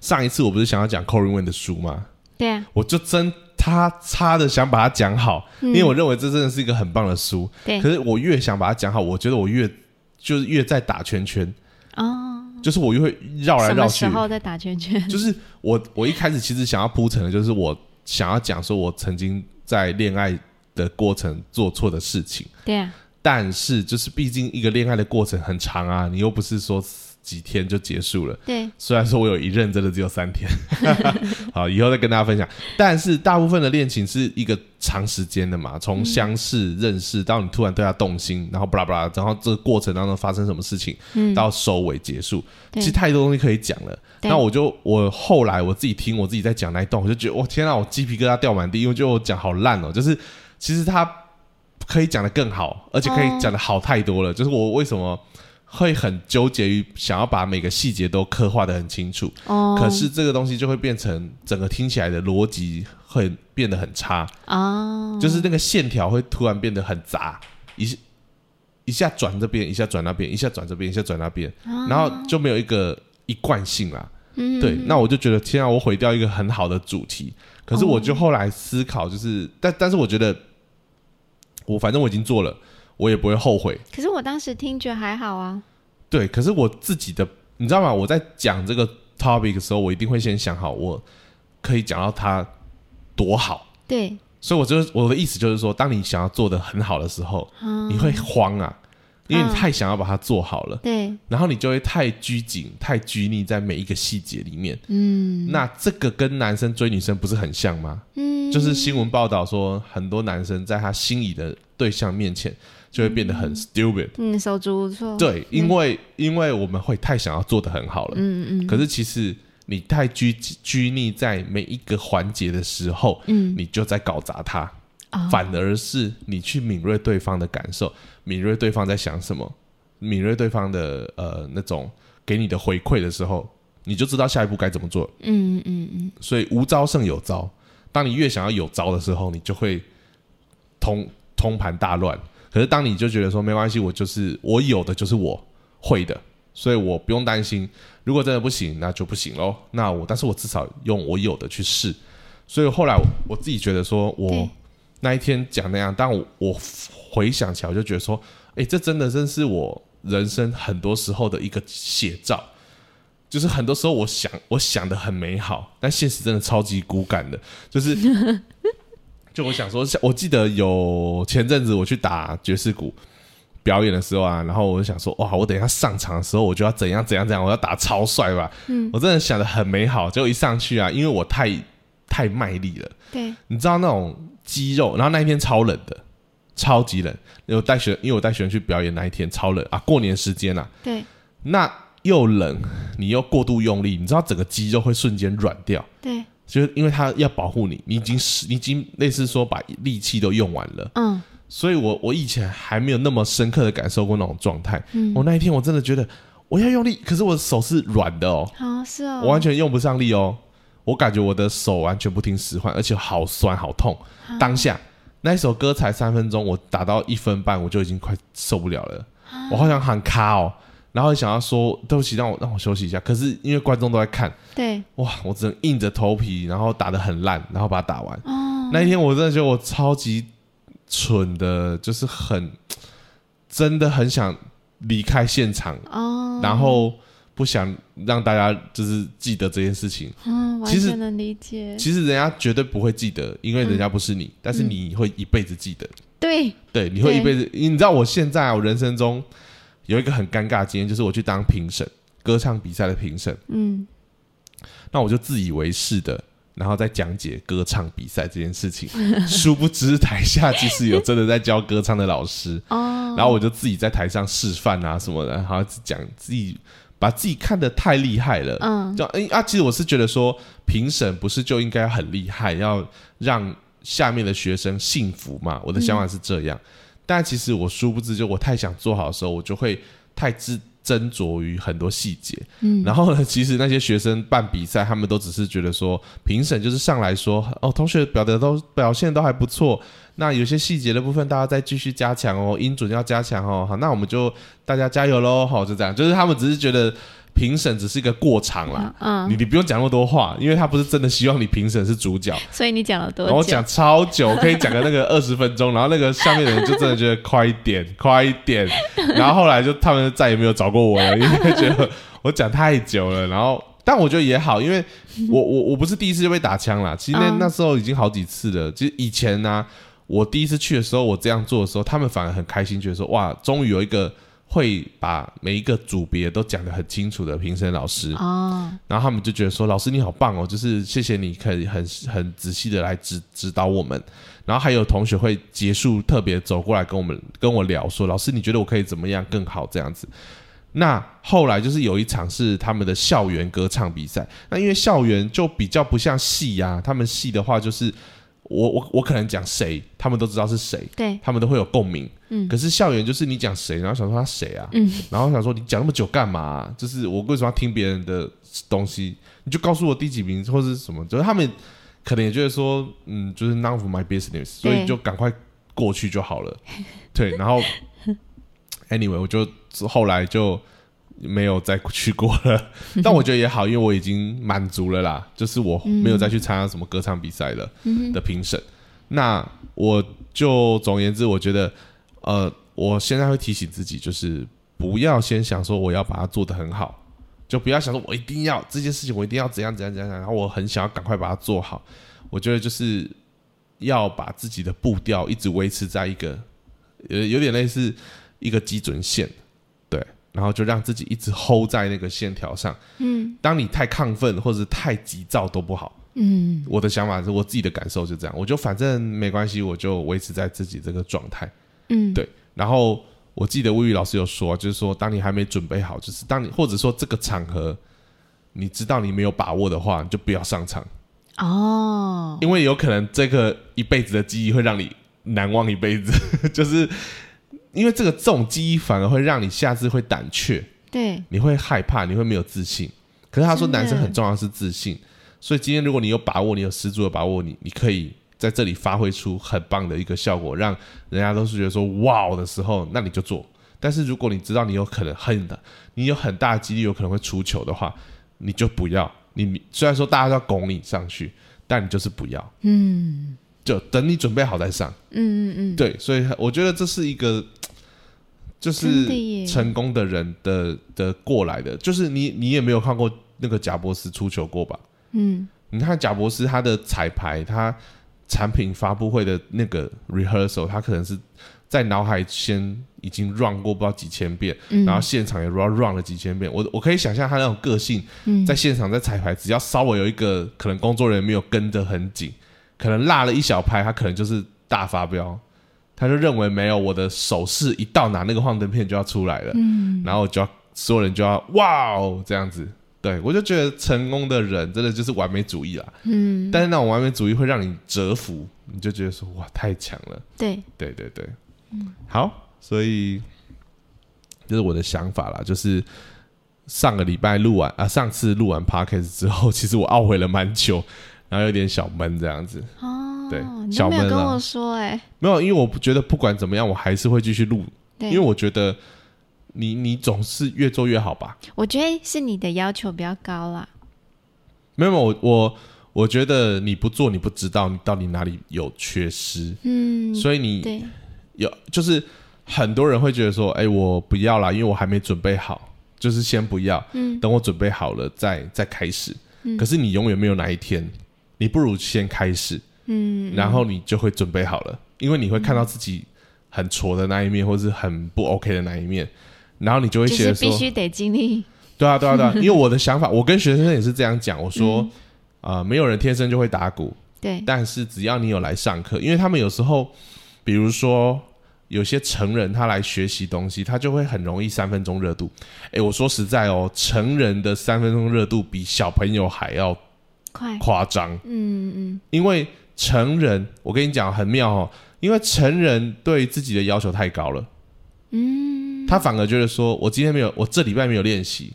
上一次我不是想要讲 Corin Wayne 的书吗？对啊，我就真他差的想把它讲好，因为我认为这真的是一个很棒的书。嗯对可是我越想把它讲好，我觉得我越就是越在打圈圈，哦，就是我越会绕来绕去什么时。候在打圈圈？就是我我一开始其实想要铺陈的，就是我想要讲说我曾经在恋爱的过程做错的事情，对啊，但是就是毕竟一个恋爱的过程很长啊，你又不是说几天就结束了。对，虽然说我有一任真的只有三天，(laughs) 好，以后再跟大家分享。但是大部分的恋情是一个长时间的嘛，从相识、认识到你突然对他动心，然后巴拉巴拉，然后这个过程当中发生什么事情，嗯，到收尾结束，其实太多东西可以讲了。那我就我后来我自己听我自己在讲那一段，我就觉得我天啊，我鸡皮疙瘩掉满地，因为就我讲好烂哦，就是其实他可以讲的更好，而且可以讲的好太多了。就是我为什么会很纠结于想要把每个细节都刻画的很清楚，哦，可是这个东西就会变成整个听起来的逻辑会变得很差，哦，就是那个线条会突然变得很杂，一一下转这边，一下转那边，一下转这边，一下转那边，然后就没有一个一贯性啦。嗯。对，那我就觉得天啊，我毁掉一个很好的主题。可是我哦。就后来思考，就是，但但是我觉得，我反正我已经做了，我也不会后悔。可是我当时听觉得还好啊，对，可是我自己的，你知道吗？我在讲这个 topic 的时候，我一定会先想好，我可以讲到它多好。对，所以我就是我的意思就是说，当你想要做的很好的时候，嗯你会慌啊，因为你嗯太想要把它做好了，对，然后你就会太拘谨、太拘泥在每一个细节里面。嗯那这个跟男生追女生不是很像吗？嗯，就是新闻报道说，很多男生在他心仪的对象面前就会变得很 stupid。嗯手足无措，对，因为因为我们会太想要做的很好了，嗯嗯。可是其实你太拘拘泥在每一个环节的时候，嗯，你就在搞砸它。哦。反而是你去敏锐对方的感受，敏锐对方在想什么，敏锐对方的呃那种给你的回馈的时候，你就知道下一步该怎么做。嗯嗯嗯。所以无招胜有招，当你越想要有招的时候，你就会通通盘大乱。可是当你就觉得说没关系，我就是我有的就是我会的，所以我不用担心。如果真的不行，那就不行喽。那我但是我至少用我有的去试。所以后来我自己觉得说，我那一天讲那样，但我我回想起来，我就觉得说，哎，这真的真是我人生很多时候的一个写照。就是很多时候我想我想的很美好，但现实真的超级骨感的。就是就我想说，像我记得有前阵子我去打爵士鼓表演的时候啊，然后我就想说，哇，我等一下上场的时候，我就要怎样怎样怎样，我要打超帅吧。嗯我真的想的很美好，结果一上去啊，因为我太太卖力了，对，你知道那种肌肉，然后那一天超冷的，超级冷。因为我带学，因为我带学生去表演那一天超冷啊，过年时间啊，对，那又冷，你又过度用力，你知道整个肌肉会瞬间软掉。对，就是因为他要保护你，你已经是你已经类似说把力气都用完了，嗯。所以我我以前还没有那么深刻的感受过那种状态。嗯，我那一天我真的觉得我要用力，可是我的手是软的哦，好是哦，我完全用不上力哦，我感觉我的手完全不听使唤，而且好酸好痛。啊当下那一首歌才三分钟，我打到一分半我就已经快受不了了，啊我好想喊卡哦，然后想要说对不起，让我让我休息一下，可是因为观众都在看。对哇，我只能硬着头皮，然后打的很烂，然后把它打完。哦，那一天我真的觉得我超级蠢的，就是很真的很想离开现场，哦，然后不想让大家就是记得这件事情。嗯，完其实全能理解，其实人家绝对不会记得，因为人家不是你，但是你会一辈子记得。对，对，你会一辈子。你知道我现在啊我人生中有一个很尴尬的经验，就是我去当评审，歌唱比赛的评审。嗯。那我就自以为是的，然后再讲解歌唱比赛这件事情，(laughs) 殊不知台下其实有真的在教歌唱的老师，(laughs) 哦，然后我就自己在台上示范啊什么的，然后讲自己把自己看得太厉害了，嗯。就哎啊，其实我是觉得说评审不是就应该很厉害，要让下面的学生幸福嘛，我的想法是这样，但其实我殊不知，就我太想做好的时候，我就会太自。斟酌于很多细节，嗯然后呢，其实那些学生办比赛，他们都只是觉得说，评审就是上来说，哦，同学表的都表现都还不错，那有些细节的部分，大家再继续加强哦，音准要加强哦，好，那我们就大家加油喽，好，就这样，就是他们只是觉得评审只是一个过场啦，嗯，你你不用讲那么多话，因为他不是真的希望你评审是主角，所以你讲了多久？然后我讲超久，可以讲个那个 (laughs) 二十分钟，然后那个下面的人就真的觉得快一点，(laughs) 快一点，然后后来就他们再也没有找过我了，因为觉得我讲太久了，然后但我觉得也好，因为我我我不是第一次就被打枪了，其实那、嗯。那时候已经好几次了，其实以前呢、我第一次去的时候，我这样做的时候，他们反而很开心，觉得说哇，终于有一个会把每一个组别都讲得很清楚的评审老师，哦，然后他们就觉得说：“老师你好棒哦，就是谢谢你可以很很仔细的来指指导我们。”然后还有同学会结束特别走过来跟我们跟我聊说：“老师你觉得我可以怎么样更好？”这样子。那后来就是有一场是他们的校园歌唱比赛，那因为校园就比较不像戏呀、他们戏的话就是我我我可能讲谁，他们都知道是谁，对，他们都会有共鸣。嗯可是校园就是你讲谁，然后想说他谁啊？嗯然后想说你讲那么久干嘛啊、就是我为什么要听别人的东西？你就告诉我第几名或是什么？就是他们可能也觉得说，嗯，就是 none of my business，所以就赶快过去就好了。对，然后 (laughs) anyway，我就后来就没有再去过了。(laughs) 但我觉得也好，因为我已经满足了啦，就是我没有再去参加什么歌唱比赛了嗯的评审。那我就总而言之，我觉得，呃，我现在会提醒自己，就是不要先想说我要把它做得很好，就不要想说我一定要这件事情，我一定要怎样怎样怎样，然后我很想要赶快把它做好。我觉得就是要把自己的步调一直维持在一个，呃，有点类似一个基准线，对，然后就让自己一直 hold 在那个线条上。嗯。当你太亢奋或者是太急躁都不好。嗯。我的想法是我自己的感受就这样，我就反正没关系，我就维持在自己这个状态。嗯，对。然后我记得魏宇老师有说，就是说当你还没准备好，就是当你或者说这个场合，你知道你没有把握的话，你就不要上场，哦，因为有可能这个一辈子的记忆会让你难忘一辈子，(laughs) 就是因为这个这种记忆反而会让你下次会胆怯，对，你会害怕，你会没有自信。可是他说男生很重要的是自信，所以今天如果你有把握，你有十足的把握，你你可以在这里发挥出很棒的一个效果，让人家都是觉得说哇的时候，那你就做。但是如果你知道你有可能很的，你有很大的几率有可能会出球的话，你就不要。你你虽然说大家都要拱你上去，但你就是不要，嗯就等你准备好再上。嗯嗯嗯，对，所以我觉得这是一个，就是成功的人的的过来的，就是你你也没有看过那个贾博士出球过吧？嗯你看贾博士他的彩排，他产品发布会的那个 rehearsal，他可能是在脑海先已经 run 过不知道几千遍，嗯然后现场也 run run 了几千遍。我我可以想象他那种个性，嗯在现场在彩排，只要稍微有一个可能工作人员没有跟得很紧，可能落了一小拍，他可能就是大发飙。他就认为没有我的手势一到哪，那个幻灯片就要出来了，嗯。然后就要所有人就要哇哦这样子。对我就觉得成功的人真的就是完美主义啦，嗯，但是那种完美主义会让你折服，你就觉得说哇太强了。对，对对对，嗯。好，所以这是我的想法啦，就是上个礼拜录完啊，上次录完 podcast 之后，其实我懊悔了蛮久，然后有点小闷这样子。哦，对你小闷啊都没有跟我说哎、没有，因为我不觉得不管怎么样，我还是会继续录，因为我觉得你你总是越做越好吧。我觉得是你的要求比较高啦。没有，没有我我我觉得你不做，你不知道你到底哪里有缺失，嗯，所以你，有就是很多人会觉得说，哎、我不要啦，因为我还没准备好，就是先不要，嗯。等我准备好了再再开始。嗯。可是你永远没有哪一天，你不如先开始，嗯，然后你就会准备好了，因为你会看到自己很挫的那一面，或是很不 OK 的那一面，然后你就会就是觉得说，必须得经历，对啊，对啊，对啊，因为我的想法，我跟学生也是这样讲，我说，嗯。呃，没有人天生就会打鼓，对，但是只要你有来上课，因为他们有时候，比如说有些成人他来学习东西，他就会很容易三分钟热度。诶，我说实在哦，成人的三分钟热度比小朋友还要快，夸张，嗯嗯。因为成人，我跟你讲很妙哦，因为成人对自己的要求太高了，嗯，他反而觉得说，我今天没有，我这礼拜没有练习，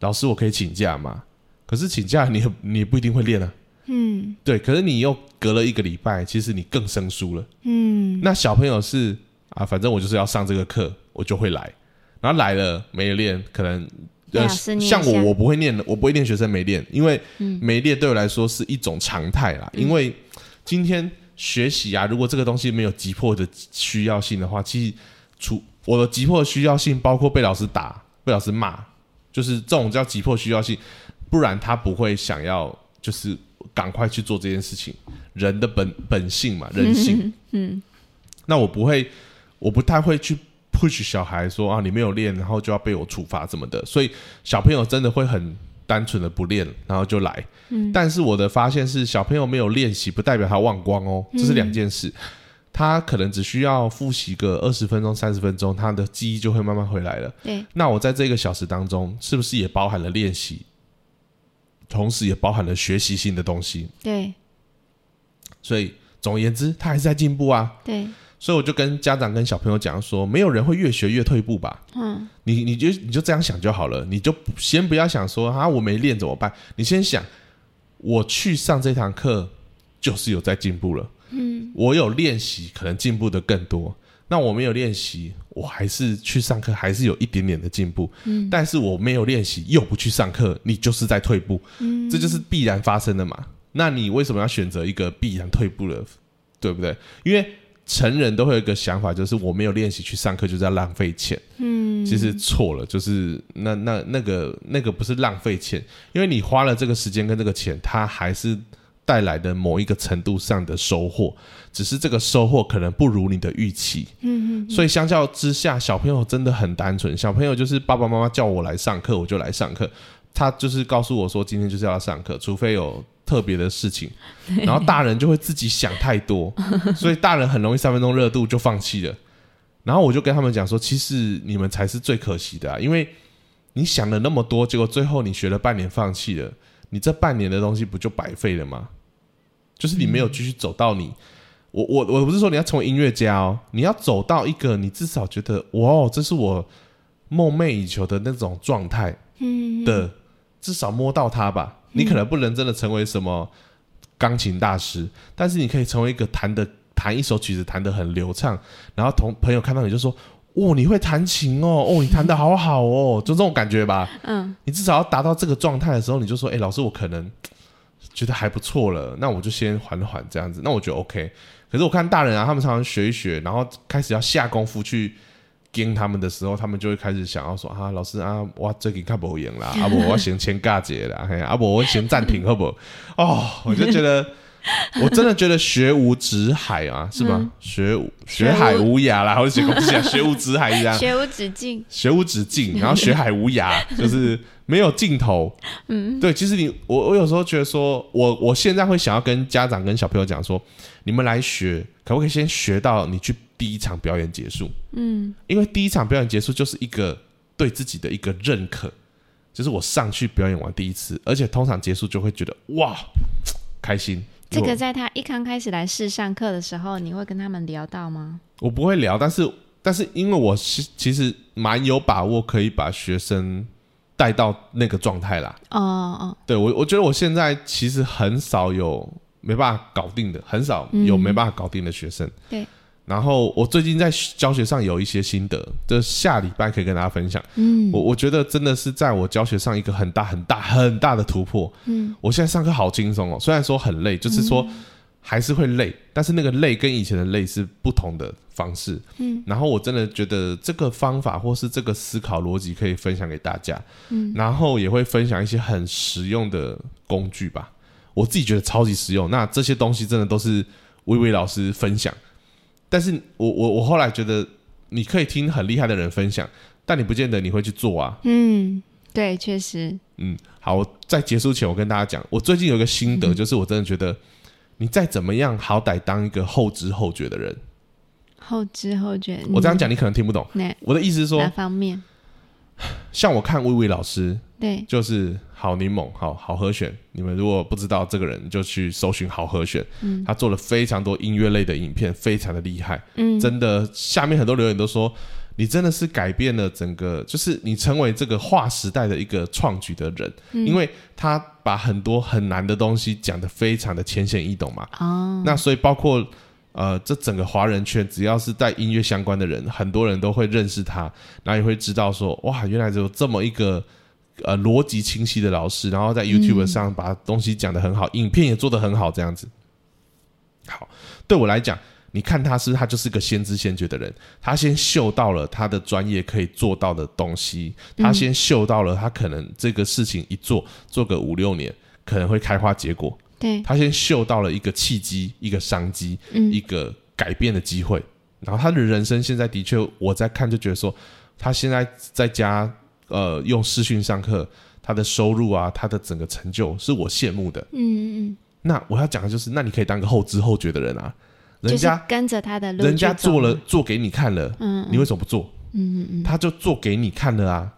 老师我可以请假吗？可是请假你也你也不一定会练啊。嗯对，可是你又隔了一个礼拜，其实你更生疏了。嗯，那小朋友是啊，反正我就是要上这个课，我就会来，然后来了没练，可能呃像我我不会念的，我不会念学生没练，因为嗯没练对我来说是一种常态啦。因为今天学习啊，如果这个东西没有急迫的需要性的话，其实除我的急迫需要性，包括被老师打、被老师骂，就是这种叫急迫需要性，不然他不会想要就是赶快去做这件事情。人的本本性嘛，人性。嗯那我不会，我不太会去 push 小孩说啊，你没有练，然后就要被我处罚什么的。所以小朋友真的会很单纯的不练，然后就来。嗯但是我的发现是，小朋友没有练习，不代表他忘光哦，这是两件事。他可能只需要复习个二十分钟、三十分钟，他的记忆就会慢慢回来了。对，那我在这个小时当中，是不是也包含了练习，同时也包含了学习性的东西？对所以总而言之，他还是在进步啊。对，所以我就跟家长跟小朋友讲说，没有人会越学越退步吧？嗯你你就你就这样想就好了，你就先不要想说啊我没练怎么办？你先想，我去上这堂课就是有在进步了，嗯我有练习，可能进步的更多。那我没有练习，我还是去上课，还是有一点点的进步。嗯但是我没有练习，又不去上课，你就是在退步，嗯，这就是必然发生的嘛。那你为什么要选择一个必然退步的，对不对？因为成人都会有一个想法，就是我没有练习去上课，就是要浪费钱。嗯，其实错了，就是那那那个那个不是浪费钱，因为你花了这个时间跟这个钱，它还是带来的某一个程度上的收获，只是这个收获可能不如你的预期。嗯嗯所以相较之下，小朋友真的很单纯，小朋友就是爸爸妈妈叫我来上课，我就来上课。他就是告诉我说今天就是要上课，除非有特别的事情。然后大人就会自己想太多，(laughs) 所以大人很容易三分钟热度就放弃了。然后我就跟他们讲说，其实你们才是最可惜的啊，因为你想了那么多，结果最后你学了半年放弃了，你这半年的东西不就白费了吗？就是你没有继续走到你，我我我不是说你要成为音乐家哦，你要走到一个你至少觉得哇哦，这是我梦寐以求的那种状态嗯的，至少摸到它吧。你可能不能真的成为什么钢琴大师，但是你可以成为一个弹的弹一首曲子弹得很流畅，然后同朋友看到你就说。哦，你会弹琴哦，(laughs) 哦，你弹得好好哦，就这种感觉吧。嗯你至少要达到这个状态的时候，你就说：“哎、老师，我可能觉得还不错了，那我就先缓缓这样子。”那我觉得 OK。可是我看大人啊，他们常常学一学，然后开始要下功夫去跟他们的时候，他们就会开始想要说：“啊，老师啊，我最近看不赢啦，(laughs) 啊不，我要先签尬节啦，嘿，啊不，我先暂停好不好？” (laughs) 哦，我就觉得我真的觉得学无止海啊，是吗？学无学海无涯啦，或者写东西啊，学无止海一样，(laughs) 学无止境，学无止境，然后学海无涯，就是没有尽头。嗯，对，其实你我我有时候觉得说，我我现在会想要跟家长跟小朋友讲说，你们来学，可不可以先学到你去第一场表演结束？嗯，因为第一场表演结束就是一个对自己的一个认可，就是我上去表演完第一次，而且通常结束就会觉得哇开心。这个在他一刚开始来试上课的时候，你会跟他们聊到吗？我不会聊，但是但是因为我是其实蛮有把握可以把学生带到那个状态啦。哦哦，对我我觉得我现在其实很少有没办法搞定的，很少有没办法搞定的学生。对。然后我最近在教学上有一些心得，这下礼拜可以跟大家分享。嗯，我我觉得真的是在我教学上一个很大很大很大的突破。嗯，我现在上课好轻松哦，虽然说很累，就是说还是会累，但是那个累跟以前的累是不同的方式。嗯，然后我真的觉得这个方法或是这个思考逻辑可以分享给大家。嗯，然后也会分享一些很实用的工具吧，我自己觉得超级实用。那这些东西真的都是微微老师分享。但是我我我后来觉得，你可以听很厉害的人分享，但你不见得你会去做啊。嗯，对，确实。嗯，好，我在结束前，我跟大家讲，我最近有一个心得，就是我真的觉得，你再怎么样，好歹当一个后知后觉的人。后知后觉，我这样讲你可能听不懂。我的意思是说，哪方面？像我看薇薇老师，对，就是好柠檬，好好和弦。你们如果不知道这个人，就去搜寻好和弦。嗯，他做了非常多音乐类的影片，非常的厉害。嗯，真的，下面很多留言都说，你真的是改变了整个，就是你成为这个划时代的一个创举的人，因为他把很多很难的东西讲得非常的浅显易懂嘛。哦，那所以包括。呃，这整个华人圈，只要是在音乐相关的人，很多人都会认识他，然后也会知道说，哇，原来有这么一个呃逻辑清晰的老师，然后在 YouTube 上把东西讲得很好，影片也做得很好，这样子。好，对我来讲，你看他是他就是个先知先觉的人，他先嗅到了他的专业可以做到的东西，他先嗅到了他可能这个事情一做做个五六年，可能会开花结果。对他先嗅到了一个契机，一个商机，一个改变的机会。然后他的人生现在的确，我在看就觉得说，他现在在家呃用视讯上课，他的收入啊，他的整个成就是我羡慕的。嗯嗯嗯。那我要讲的就是，那你可以当个后知后觉的人啊，人家跟着他的，人家做了做给你看了，嗯，你为什么不做？嗯嗯嗯，他就做给你看了啊。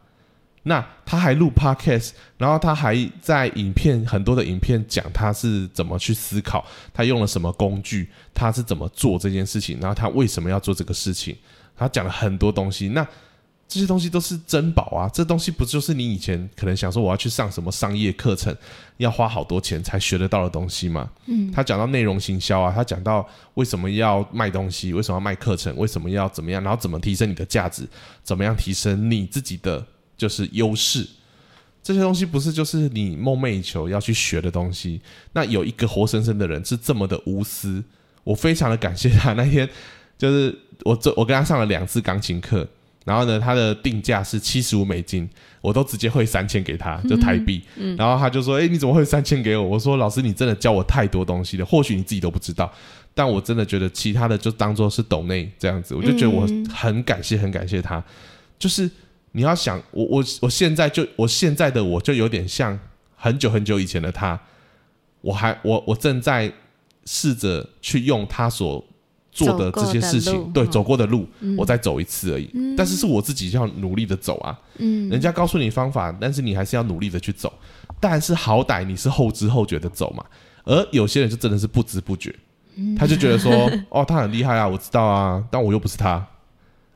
那他还录 podcast，然后他还在影片很多的影片讲他是怎么去思考，他用了什么工具，他是怎么做这件事情，然后他为什么要做这个事情，他讲了很多东西。那这些东西都是珍宝啊！这东西不就是你以前可能想说我要去上什么商业课程，要花好多钱才学得到的东西吗？嗯，他讲到内容行销啊，他讲到为什么要卖东西，为什么要卖课程，为什么要怎么样，然后怎么提升你的价值，怎么样提升你自己的。就是优势，这些东西不是就是你梦寐以求要去学的东西。那有一个活生生的人是这么的无私，我非常的感谢他。那天就是我这我跟他上了两次钢琴课，然后呢，他的定价是七十五美金，我都直接汇三千给他，就台币。然后他就说：“哎，你怎么会三千给我？”我说：“老师，你真的教我太多东西了，或许你自己都不知道，但我真的觉得其他的就当做是懂内这样子。”我就觉得我很感谢，很感谢他，就是。你要想我我我现在就我现在的我就有点像很久很久以前的他，我还我我正在试着去用他所做的这些事情，对走过的路，我再走一次而已。但是是我自己要努力的走啊。嗯，人家告诉你方法，但是你还是要努力的去走。但是好歹你是后知后觉的走嘛，而有些人就真的是不知不觉，他就觉得说 (laughs) 哦他很厉害啊，我知道啊，但我又不是他，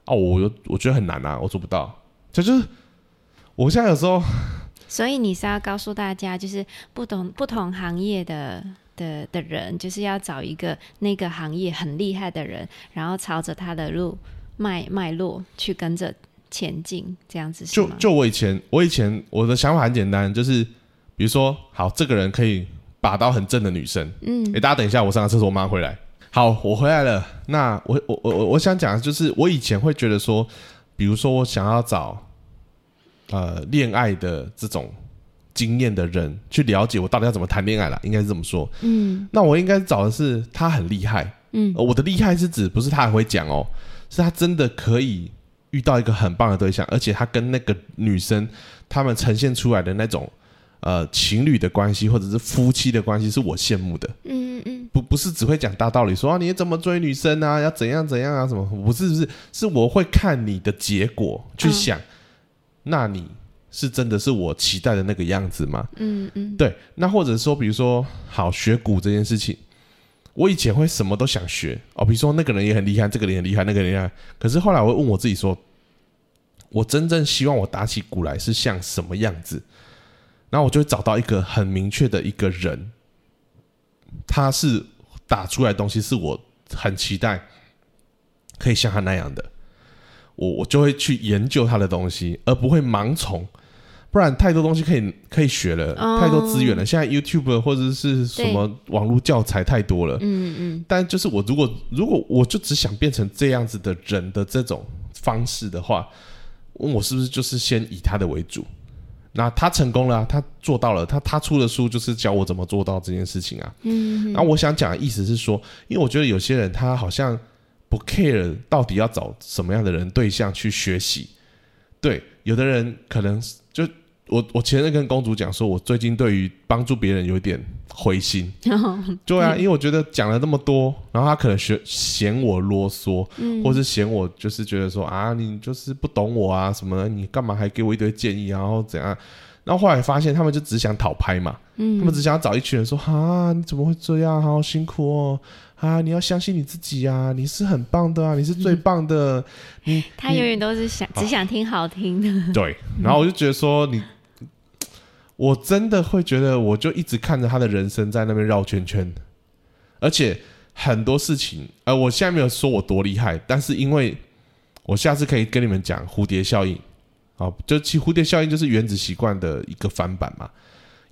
哦我又我觉得很难啊，我做不到。就是，我现在有时候，所以你是要告诉大家，就是不同不同行业的的的人，就是要找一个那个行业很厉害的人，然后朝着他的路脉脉络去跟着前进，这样子。就就我以前，我以前我的想法很简单，就是比如说，好，这个人可以把到很正的女生，嗯，哎，大家等一下，我上个厕所，我马上回来。好，我回来了。那我我我我我想讲的就是，我以前会觉得说。比如说，我想要找呃恋爱的这种经验的人去了解我到底要怎么谈恋爱了，应该是这么说。嗯那我应该找的是他很厉害，嗯呃我的厉害是指不是他很会讲哦，是他真的可以遇到一个很棒的对象，而且他跟那个女生他们呈现出来的那种呃情侣的关系或者是夫妻的关系，是我羡慕的。嗯嗯不不是只会讲大道理说啊你怎么追女生啊，要怎样怎样啊什么？不是不是，是我会看你的结果去嗯想，那你是真的是我期待的那个样子吗？嗯嗯对，那或者说，比如说，好学鼓这件事情，我以前会什么都想学哦，比如说那个人也很厉害，这个人也很厉害，那个人厉害。可是后来我会问我自己说，我真正希望我打起鼓来是像什么样子？然后我就会找到一个很明确的一个人，他是打出来的东西是我很期待可以像他那样的，我我就会去研究他的东西，而不会盲从。不然太多东西可以可以学了，哦太多资源了。现在 YouTube 或者是什么网络教材太多了，嗯嗯但就是我如果如果我就只想变成这样子的人的这种方式的话，我是不是就是先以他的为主？那他成功了啊、他做到了，他他出的书就是教我怎么做到这件事情啊。嗯然后我想讲的意思是说，因为我觉得有些人他好像不 care 到底要找什么样的人对象去学习。对，有的人可能就我我前任跟公主讲说，我最近对于帮助别人有一点灰心。(laughs) 嗯对啊，因为我觉得讲了那么多，然后他可能嫌嫌我啰嗦，嗯或是嫌我就是觉得说啊，你就是不懂我啊什么的，你干嘛还给我一堆建议啊，然后怎样？然后后来发现他们就只想讨拍嘛，嗯他们嗯只想要找一群人说啊，你怎么会这样？好辛苦哦。啊！你要相信你自己啊！你是很棒的啊！你是最棒的。你他永远都是想只想听好听的。对，然后我就觉得说你，我真的会觉得，我就一直看着他的人生在那边绕圈圈，而且很多事情，呃，我现在没有说我多厉害，但是因为我下次可以跟你们讲蝴蝶效应，好，就其蝴蝶效应就是原子习惯的一个翻版嘛。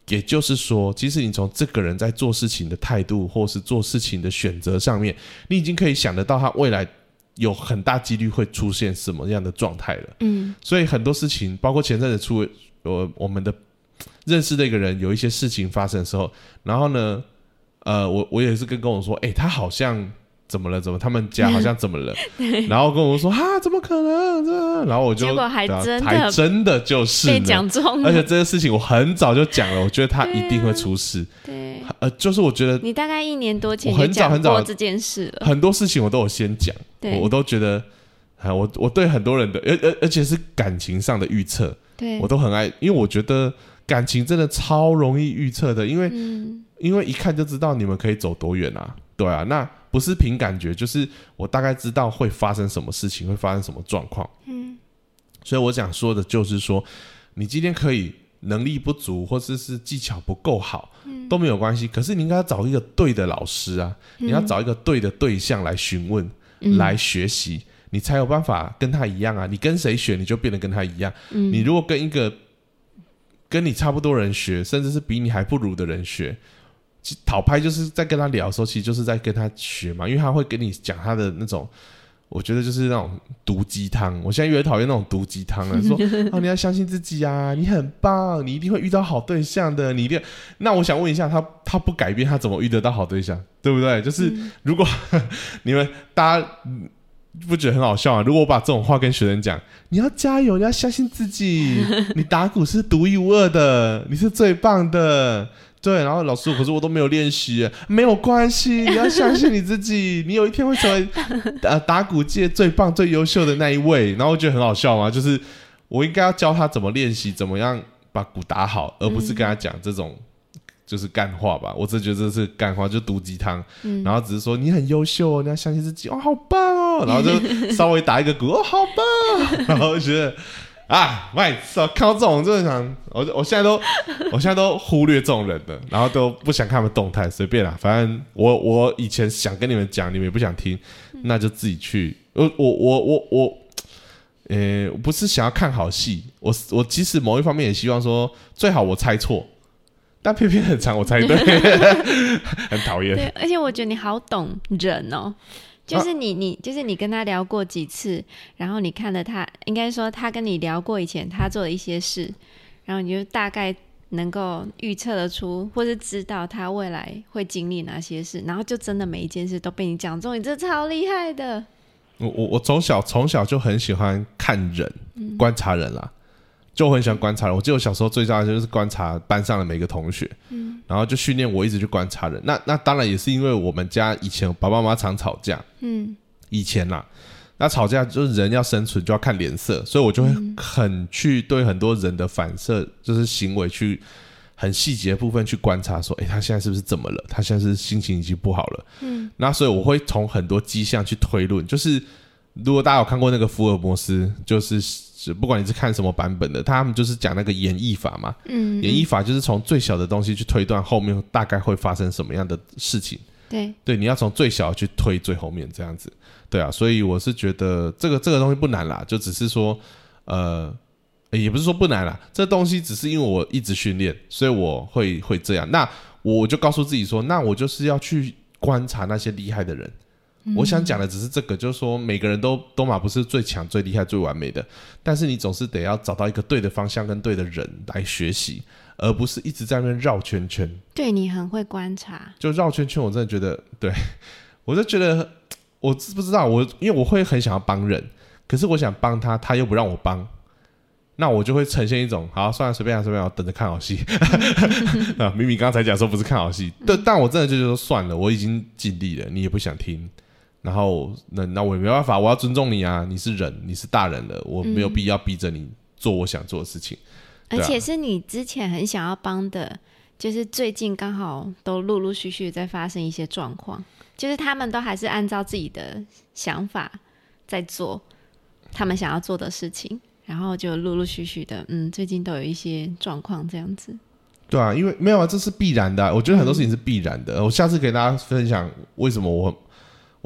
也就是说，其实你从这个人在做事情的态度，或是做事情的选择上面，你已经可以想得到他未来有很大几率会出现什么样的状态了。嗯所以很多事情，包括前阵子出我我们的认识的一个人，有一些事情发生的时候，然后呢，呃，我我也是跟跟我说，哎、他好像怎么了？怎么他们家好像怎么了？(laughs) 然后跟我说啊，怎么可能？这然后我就结果还真的还真的就是被讲中而且。这个事情我很早就讲了，我觉得他一定会出事。对，呃，就是我觉得你大概一年多前我很早很早这件事了。很多事情我都有先讲，我我都觉得，啊，我我对很多人的，而而而且是感情上的预测，对我，都很爱，因为我觉得感情真的超容易预测的，因为、嗯。因为一看就知道你们可以走多远啊，对啊，那不是凭感觉，就是我大概知道会发生什么事情，会发生什么状况，嗯。所以我想说的就是说，你今天可以能力不足，或者是技巧不够好，都没有关系，可是你应该要找一个对的老师啊，你要找一个对的对象来询问，嗯。来学习。你才有办法跟他一样啊！你跟谁学，你就变得跟他一样。嗯。你如果跟一个跟你差不多人学，甚至是比你还不如的人学，其讨拍就是在跟他聊的时候，其实就是在跟他学嘛，因为他会跟你讲他的那种，我觉得就是那种毒鸡汤。我现在越讨厌那种毒鸡汤了，(laughs) 说啊你要相信自己啊，你很棒，你一定会遇到好对象的，你一定。那我想问一下，他他不改变，他怎么遇得到好对象？对不对？就是如果 (laughs) 你们大家。嗯不觉得很好笑啊？如果我把这种话跟学生讲，你要加油，你要相信自己，(laughs) 你打鼓是独一无二的，你是最棒的。对，然后老师，可是我都没有练习，没有关系，你要相信你自己，(laughs) 你有一天会成为呃打鼓界最棒、最优秀的那一位。然后我觉得很好笑嘛，就是我应该要教他怎么练习，怎么样把鼓打好，而不是跟他讲这种就是干话吧。我只觉得这是干话，就毒鸡汤。嗯然后只是说你很优秀哦，你要相信自己哦，好棒哦，然后就 (laughs) 稍微打一个鼓哦，好棒，(laughs) 然后就觉得啊，麦操，看到这种真的想，我我现在都我现在都忽略这种人的，然后都不想看他们动态，随便啦，反正我我以前想跟你们讲，你们也不想听，那就自己去，我我我我我。呃，我不是想要看好戏，我我其实某一方面也希望说，最好我猜错，但偏偏很长我猜对，(laughs) 很讨厌。对，而且我觉得你好懂人哦。就是你，你就是你跟他聊过几次，然后你看了他，应该说他跟你聊过以前他做的一些事，然后你就大概能够预测得出，或是知道他未来会经历哪些事，然后就真的每一件事都被你讲中，你这超厉害的。我我我从小从小就很喜欢看人，观察人啦，就很喜欢观察人。我记得我小时候最大的就是观察班上的每个同学，嗯，然后就训练我一直去观察人。那那当然也是因为我们家以前爸爸妈妈常吵架，嗯，以前啦。那吵架就是人要生存就要看脸色，所以我就会很去对很多人的反射，就是行为去很细节部分去观察，说，哎，他现在是不是怎么了？他现在是心情已经不好了。嗯，那所以我会从很多迹象去推论，就是如果大家有看过那个福尔摩斯，就是不管你是看什么版本的，他们就是讲那个演绎法嘛。嗯，演绎法就是从最小的东西去推断后面大概会发生什么样的事情。对，对，你要从最小去推最后面这样子。对啊，所以我是觉得这个这个东西不难啦，就只是说，呃，也不是说不难啦，这东西只是因为我一直训练，所以我会会这样。那我就告诉自己说，那我就是要去观察那些厉害的人。我想讲的只是这个，就是说每个人都都嘛不是最强、最厉害、最完美的，但是你总是得要找到一个对的方向跟对的人来学习，而不是一直在那边绕圈圈。对你很会观察，就绕圈圈，我真的觉得，对我就觉得。我知不知道？我因为我会很想要帮人，可是我想帮他，他又不让我帮，那我就会呈现一种好，算了，随便啊，随便啊，等着看好戏啊。(laughs) (laughs) 明明刚才讲说不是看好戏，但但我真的就是说算了，我已经尽力了，你也不想听，然后那那我也没办法，我要尊重你啊，你是人，你是大人了，我没有必要逼着你做我想做的事情，而且是你之前很想要帮的，就是最近刚好都陆陆续续在发生一些状况。就是他们都还是按照自己的想法在做他们想要做的事情，然后就陆陆续续的，嗯，最近都有一些状况这样子。对啊，因为没有啊，这是必然的。我觉得很多事情是必然的。我下次给大家分享为什么我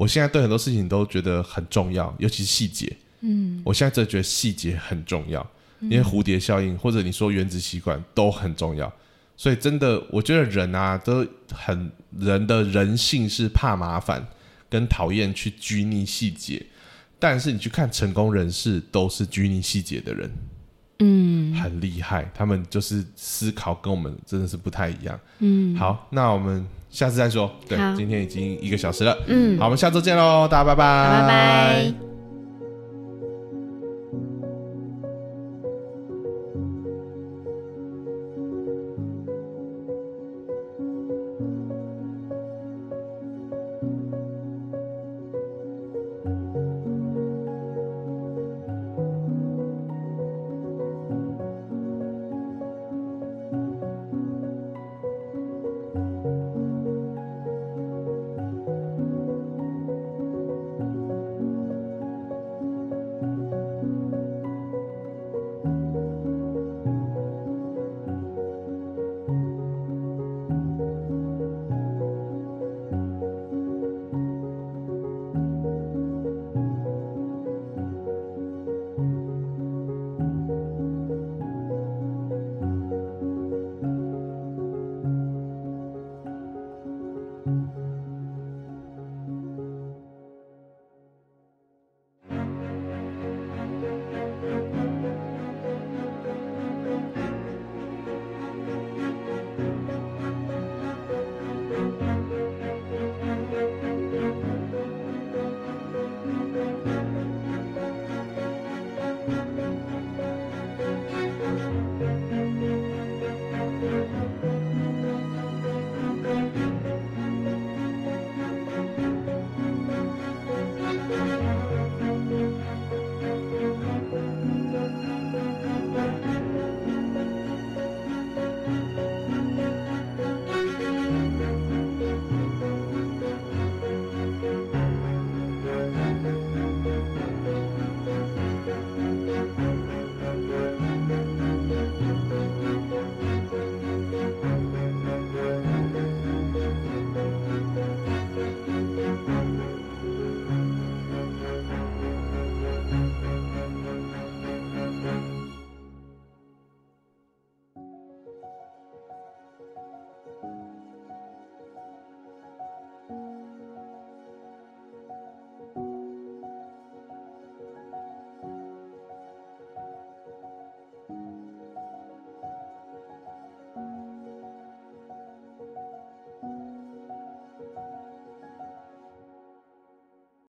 我现在对很多事情都觉得很重要，尤其是细节。嗯，我现在真的觉得细节很重要，因为蝴蝶效应或者你说原子习惯都很重要。所以真的，我觉得人啊都很人的人性是怕麻烦，跟讨厌去拘泥细节。但是你去看成功人士，都是拘泥细节的人，嗯，很厉害。他们就是思考跟我们真的是不太一样。嗯，好，那我们下次再说。对，今天已经一个小时了。嗯，好，我们下周见喽，大家拜拜，拜拜。